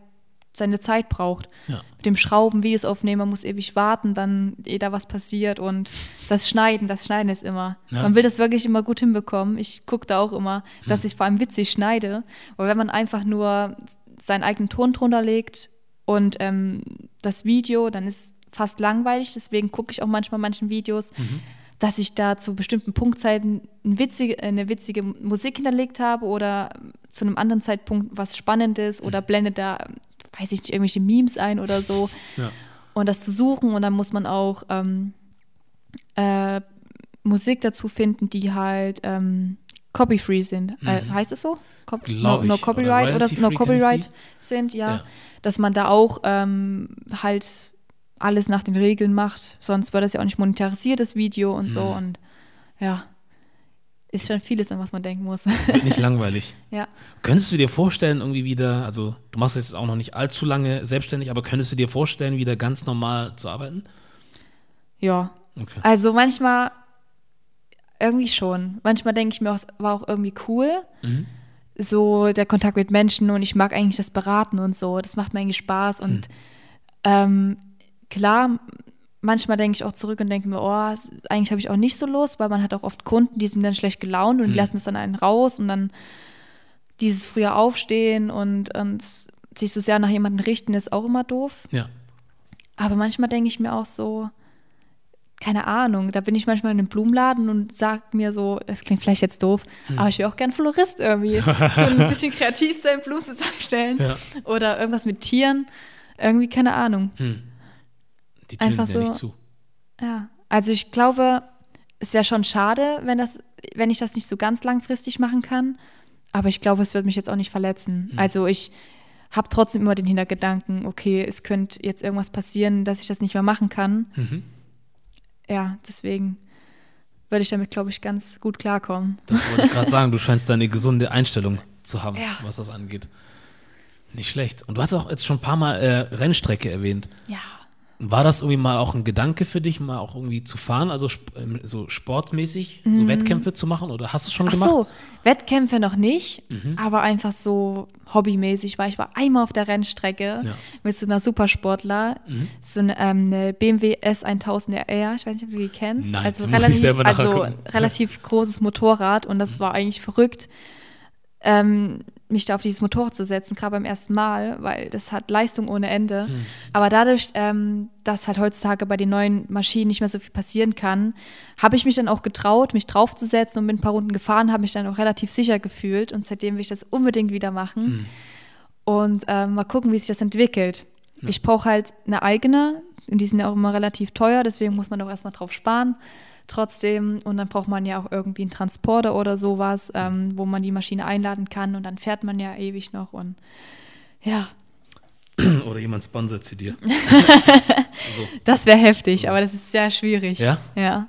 Speaker 1: seine Zeit braucht.
Speaker 2: Ja.
Speaker 1: Mit dem Schrauben, Videos aufnehmen, man muss ewig warten, dann ehe da was passiert und das Schneiden, das Schneiden ist immer.
Speaker 2: Ja.
Speaker 1: Man will das wirklich immer gut hinbekommen. Ich gucke da auch immer, dass ich vor allem witzig schneide, weil wenn man einfach nur seinen eigenen Ton drunter legt und ähm, das Video, dann ist fast langweilig. Deswegen gucke ich auch manchmal manchen Videos, dass ich da zu bestimmten Punktzeiten eine witzige, eine witzige Musik hinterlegt habe oder zu einem anderen Zeitpunkt was Spannendes oder blende da, weiß ich nicht, irgendwelche Memes ein oder so.
Speaker 2: Ja.
Speaker 1: Und das zu suchen und dann muss man auch ähm, äh, Musik dazu finden, die halt ähm, copy-free sind. Äh, heißt es so? Cop no, no
Speaker 2: Oder
Speaker 1: Copyright oder,
Speaker 2: royalty-free
Speaker 1: no Copyright sind, ja.
Speaker 2: Ja.
Speaker 1: Dass man da auch ähm, halt alles nach den Regeln macht. Sonst wird das ja auch nicht monetarisiert, das Video und so.
Speaker 2: Mhm.
Speaker 1: Und ja, ist schon vieles, an was man denken muss.
Speaker 2: Wird nicht langweilig.
Speaker 1: ja.
Speaker 2: Könntest du dir vorstellen, irgendwie wieder, also du machst jetzt auch noch nicht allzu lange selbstständig, aber könntest du dir vorstellen, wieder ganz normal zu arbeiten?
Speaker 1: Ja.
Speaker 2: Okay.
Speaker 1: Also manchmal irgendwie schon. Manchmal denke ich mir, auch, es war auch irgendwie cool.
Speaker 2: Mhm.
Speaker 1: So der Kontakt mit Menschen und ich mag eigentlich das Beraten und so. Das macht mir eigentlich Spaß. Und ähm, klar, manchmal denke ich auch zurück und denke mir, oh, eigentlich habe ich auch nicht so Lust, weil man hat auch oft Kunden, die sind dann schlecht gelaunt und die
Speaker 2: Mhm.
Speaker 1: lassen es dann einen raus und dann dieses früher aufstehen und, und sich so sehr nach jemandem richten, ist auch immer doof.
Speaker 2: Ja.
Speaker 1: Aber manchmal denke ich mir auch so, keine Ahnung, da bin ich manchmal in einem Blumenladen und sage mir so, es klingt vielleicht jetzt doof,
Speaker 2: Hm.
Speaker 1: aber ich will auch gern Florist irgendwie. so ein bisschen kreativ sein, Blumen zusammenstellen
Speaker 2: Ja.
Speaker 1: oder irgendwas mit Tieren. Irgendwie, keine Ahnung.
Speaker 2: Hm. Die Türen
Speaker 1: Einfach
Speaker 2: sind ja nicht
Speaker 1: so-
Speaker 2: zu.
Speaker 1: Ja, also ich glaube, es wäre schon schade, wenn, das, wenn ich das nicht so ganz langfristig machen kann. Aber ich glaube, es wird mich jetzt auch nicht verletzen.
Speaker 2: Hm.
Speaker 1: Also ich habe trotzdem immer den Hintergedanken, okay, es könnte jetzt irgendwas passieren, dass ich das nicht mehr machen kann.
Speaker 2: Mhm.
Speaker 1: Ja, deswegen würde ich damit, glaube ich, ganz gut klarkommen.
Speaker 2: Das wollte ich gerade sagen. Du scheinst da eine gesunde Einstellung zu haben,
Speaker 1: Ja.
Speaker 2: was das angeht. Nicht schlecht. Und du hast auch jetzt schon ein paar Mal äh, Rennstrecke erwähnt.
Speaker 1: Ja.
Speaker 2: War das irgendwie mal auch ein Gedanke für dich, mal auch irgendwie zu fahren, also ähm, so sportmäßig, so Wettkämpfe zu machen? Oder hast du es schon
Speaker 1: Mhm. Ach
Speaker 2: gemacht?
Speaker 1: so, Wettkämpfe noch nicht,
Speaker 2: Mhm.
Speaker 1: aber einfach so hobbymäßig, weil ich war einmal auf der Rennstrecke
Speaker 2: Ja.
Speaker 1: mit so einer Supersportler,
Speaker 2: Mhm.
Speaker 1: so eine, ähm, eine BMW S1000 RR, ich weiß nicht, ob du die kennst.
Speaker 2: Nein,
Speaker 1: also relativ, also
Speaker 2: gucken.
Speaker 1: relativ großes Motorrad und das war eigentlich verrückt, ähm, mich da auf dieses Motorrad zu setzen, gerade beim ersten Mal, weil das hat Leistung ohne Ende.
Speaker 2: Mhm.
Speaker 1: Aber dadurch, ähm, dass halt heutzutage bei den neuen Maschinen nicht mehr so viel passieren kann, habe ich mich dann auch getraut, mich draufzusetzen und bin ein paar Runden gefahren, habe mich dann auch relativ sicher gefühlt und seitdem will ich das unbedingt wieder machen
Speaker 2: Mhm.
Speaker 1: und ähm, mal gucken, wie sich das entwickelt. Ich brauche halt eine eigene und die sind ja auch immer relativ teuer, deswegen muss man auch erstmal drauf sparen. Trotzdem, und dann braucht man ja auch irgendwie einen Transporter oder sowas, ähm, wo man die Maschine einladen kann und dann fährt man ja ewig noch und ja,
Speaker 2: Oder jemand sponsert sie dir. so.
Speaker 1: das wäre heftig, aber das ist sehr schwierig.
Speaker 2: Ja?
Speaker 1: Ja.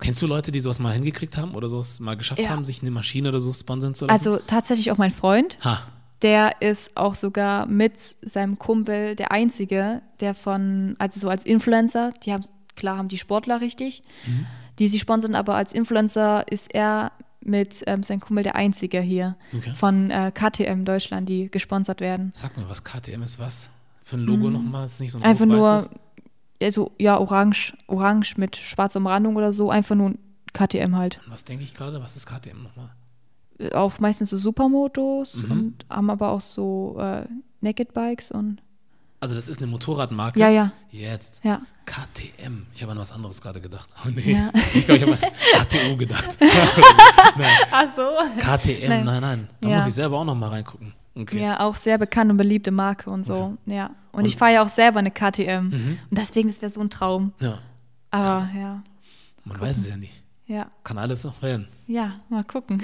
Speaker 2: Kennst du Leute, die sowas mal hingekriegt haben oder sowas mal geschafft
Speaker 1: Ja.
Speaker 2: haben, sich eine Maschine oder so sponsern zu lassen?
Speaker 1: Also tatsächlich auch mein Freund,
Speaker 2: ha.
Speaker 1: der ist auch sogar mit seinem Kumpel der Einzige, der von, also so als Influencer, die haben, klar haben die Sportler richtig,
Speaker 2: Mhm.
Speaker 1: die sie sponsern, aber als Influencer ist er mit ähm, seinem Kumpel der Einzige hier
Speaker 2: Okay.
Speaker 1: von äh, KTM Deutschland, die gesponsert werden.
Speaker 2: Sag mir, was KTM ist was? Für ein Logo nochmal? Ist nicht so ein
Speaker 1: Mhm. Einfach nur, also ja, orange, orange mit schwarzer Umrandung oder so, einfach nur KTM halt.
Speaker 2: Was denke ich gerade? Was ist KTM nochmal?
Speaker 1: Auf meistens so Supermotos
Speaker 2: Mhm.
Speaker 1: und haben aber auch so äh, Naked Bikes und
Speaker 2: Also das ist eine Motorradmarke?
Speaker 1: ja, ja,
Speaker 2: Jetzt.
Speaker 1: ja.
Speaker 2: KTM. Ich habe an was anderes gerade gedacht. Oh nee.
Speaker 1: Ja.
Speaker 2: Ich glaube, ich habe an KTU gedacht. nein.
Speaker 1: Ach so.
Speaker 2: KTM,
Speaker 1: Nein.
Speaker 2: nein, nein. Da
Speaker 1: Ja.
Speaker 2: muss ich selber auch noch mal reingucken. Okay.
Speaker 1: Ja, auch sehr bekannt und beliebte Marke und so.
Speaker 2: Okay.
Speaker 1: Ja. Und,
Speaker 2: Und-
Speaker 1: ich fahre ja auch selber eine KTM.
Speaker 2: Mhm.
Speaker 1: Und deswegen, das wäre so ein Traum.
Speaker 2: Ja.
Speaker 1: Aber ja,
Speaker 2: Man weiß es ja nicht.
Speaker 1: ja,
Speaker 2: Kann alles noch werden.
Speaker 1: ja, mal gucken.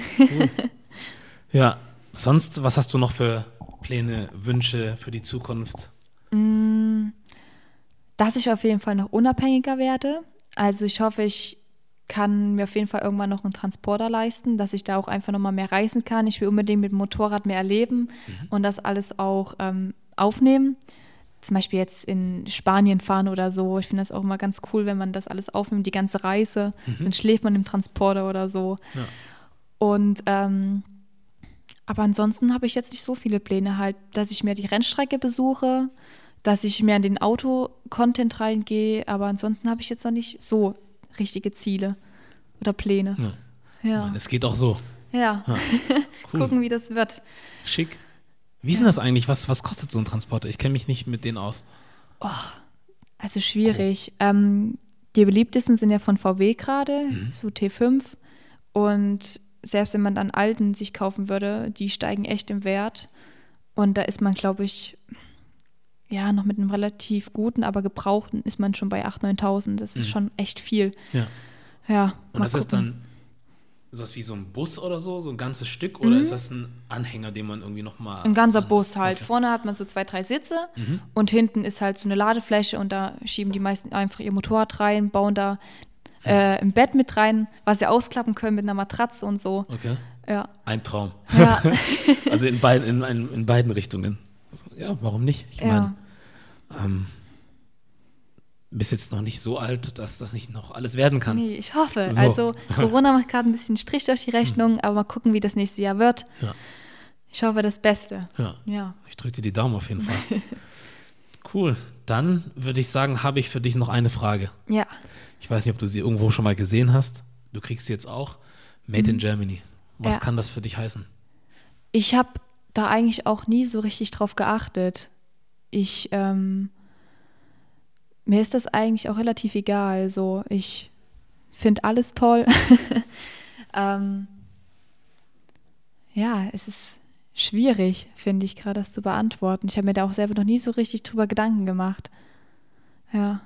Speaker 2: Ja. Sonst, was hast du noch für Pläne, Wünsche für die Zukunft?
Speaker 1: Dass ich auf jeden Fall noch unabhängiger werde. Also ich hoffe, ich kann mir auf jeden Fall irgendwann noch einen Transporter leisten, dass ich da auch einfach nochmal mehr reisen kann. Ich will unbedingt mit dem Motorrad mehr erleben und das alles auch ähm, aufnehmen. Zum Beispiel jetzt in Spanien fahren oder so. Ich finde das auch immer ganz cool, wenn man das alles aufnimmt, die ganze Reise. Dann schläft man im Transporter oder so.
Speaker 2: Ja.
Speaker 1: Und ähm, aber ansonsten habe ich jetzt nicht so viele Pläne halt, dass ich mir die Rennstrecke besuche, dass ich mehr in den Auto-Content reingehe, aber ansonsten habe ich jetzt noch nicht so richtige Ziele oder Pläne.
Speaker 2: Ja.
Speaker 1: Ja,
Speaker 2: Mann, es geht auch so.
Speaker 1: ja.
Speaker 2: Ja. Cool.
Speaker 1: gucken, wie das wird.
Speaker 2: Schick. Wie ist denn das eigentlich? Was, was kostet so ein Transporter? Ich kenne mich nicht mit denen aus.
Speaker 1: Also schwierig. Ähm, die beliebtesten sind ja von VW gerade,
Speaker 2: Mhm.
Speaker 1: so T5. Und selbst wenn man dann alten sich kaufen würde, die steigen echt im Wert. Und da ist man, glaube ich, ja, noch mit einem relativ guten, aber gebrauchten ist man schon bei 8.000, 9.000. Das ist
Speaker 2: Mhm.
Speaker 1: schon echt viel.
Speaker 2: Ja.
Speaker 1: Ja.
Speaker 2: Und das ist
Speaker 1: gucken.
Speaker 2: dann sowas wie so ein Bus oder so, so ein ganzes Stück? Oder ist das ein Anhänger, den man irgendwie nochmal.
Speaker 1: Ein ganzer Bus halt. Vorne hat man so zwei, drei Sitze und hinten ist halt so eine Ladefläche und da schieben die meisten einfach ihr Motorrad rein, bauen da äh, ein Bett mit rein, was sie ausklappen können mit einer Matratze und so.
Speaker 2: Okay.
Speaker 1: Ja.
Speaker 2: Ein Traum.
Speaker 1: Ja.
Speaker 2: Also in, beid, in, in, in beiden Richtungen. Also, ja, warum nicht? Ich meine,
Speaker 1: ja.
Speaker 2: ähm, bist jetzt noch nicht so alt, dass das nicht noch alles werden kann.
Speaker 1: Nee, ich hoffe.
Speaker 2: So.
Speaker 1: Also Corona macht gerade ein bisschen Strich durch die Rechnung, aber mal gucken, wie das nächste Jahr wird.
Speaker 2: Ja.
Speaker 1: Ich hoffe das Beste.
Speaker 2: Ja.
Speaker 1: Ja.
Speaker 2: Ich drücke dir die Daumen auf jeden Fall. cool. Dann würde ich sagen, habe ich für dich noch eine Frage.
Speaker 1: Ja.
Speaker 2: Ich weiß nicht, ob du sie irgendwo schon mal gesehen hast. Du kriegst sie jetzt auch. Made in Germany. Was
Speaker 1: Ja.
Speaker 2: kann das für dich heißen?
Speaker 1: Ich habe da eigentlich auch nie so richtig drauf geachtet. Ich, ähm, mir ist das eigentlich auch relativ egal. So, ich finde alles toll. ähm, ja, es ist schwierig, finde ich, gerade das zu beantworten. Ich habe mir da auch selber noch nie so richtig drüber Gedanken gemacht. Ja.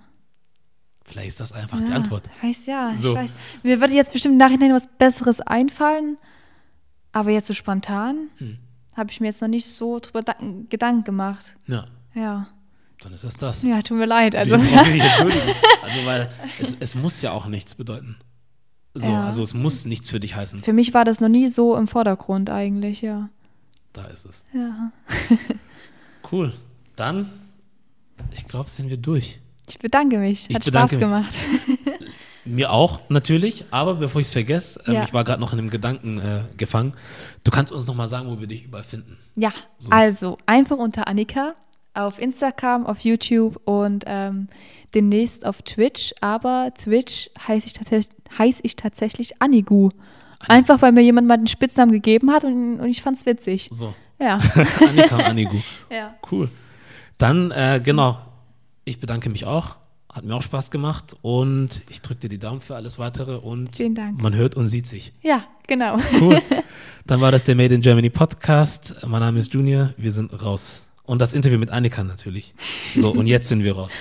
Speaker 2: Vielleicht ist das einfach
Speaker 1: ja,
Speaker 2: die Antwort.
Speaker 1: Heißt ja,
Speaker 2: So.
Speaker 1: ich weiß. Mir würde jetzt bestimmt im Nachhinein was Besseres einfallen, aber jetzt so spontan
Speaker 2: Hm.
Speaker 1: Habe ich mir jetzt noch nicht so drüber da- Gedanken gemacht.
Speaker 2: Ja,
Speaker 1: Ja.
Speaker 2: dann ist das das.
Speaker 1: Ja, tut mir leid. Also,
Speaker 2: Den muss ich entschuldigen. Also, weil es, es muss ja auch nichts bedeuten. So,
Speaker 1: Ja.
Speaker 2: also es muss nichts für dich heißen.
Speaker 1: für mich war das noch nie so im Vordergrund eigentlich, ja.
Speaker 2: Da ist es.
Speaker 1: Ja.
Speaker 2: Cool. Dann, ich glaube, sind wir durch.
Speaker 1: Ich bedanke mich.
Speaker 2: Ich
Speaker 1: Hat
Speaker 2: bedanke
Speaker 1: Spaß
Speaker 2: mich.
Speaker 1: gemacht.
Speaker 2: Mir auch, natürlich. Aber bevor ich es vergesse, ähm,
Speaker 1: Ja.
Speaker 2: ich war gerade noch in einem Gedanken äh, gefangen. Du kannst uns noch mal sagen, wo wir dich überall finden.
Speaker 1: Ja,
Speaker 2: So.
Speaker 1: also einfach unter Annika auf Instagram, auf YouTube und ähm, demnächst auf Twitch. Aber Twitch heiße ich, tatsächlich heiß ich tatsächlich Anigu. Einfach weil mir jemand mal den Spitznamen gegeben hat und, und ich fand's witzig.
Speaker 2: So,
Speaker 1: Ja.
Speaker 2: Annika Anigu.
Speaker 1: ja.
Speaker 2: Cool. Dann, äh, genau, ich bedanke mich auch. Hat mir auch Spaß gemacht und ich drücke dir die Daumen für alles Weitere und man hört und sieht sich.
Speaker 1: Ja, genau.
Speaker 2: Cool. Dann war das der Made in Germany Podcast. Mein Name ist Junior. Wir sind raus. Und das Interview mit Annika natürlich. So, und jetzt sind wir raus.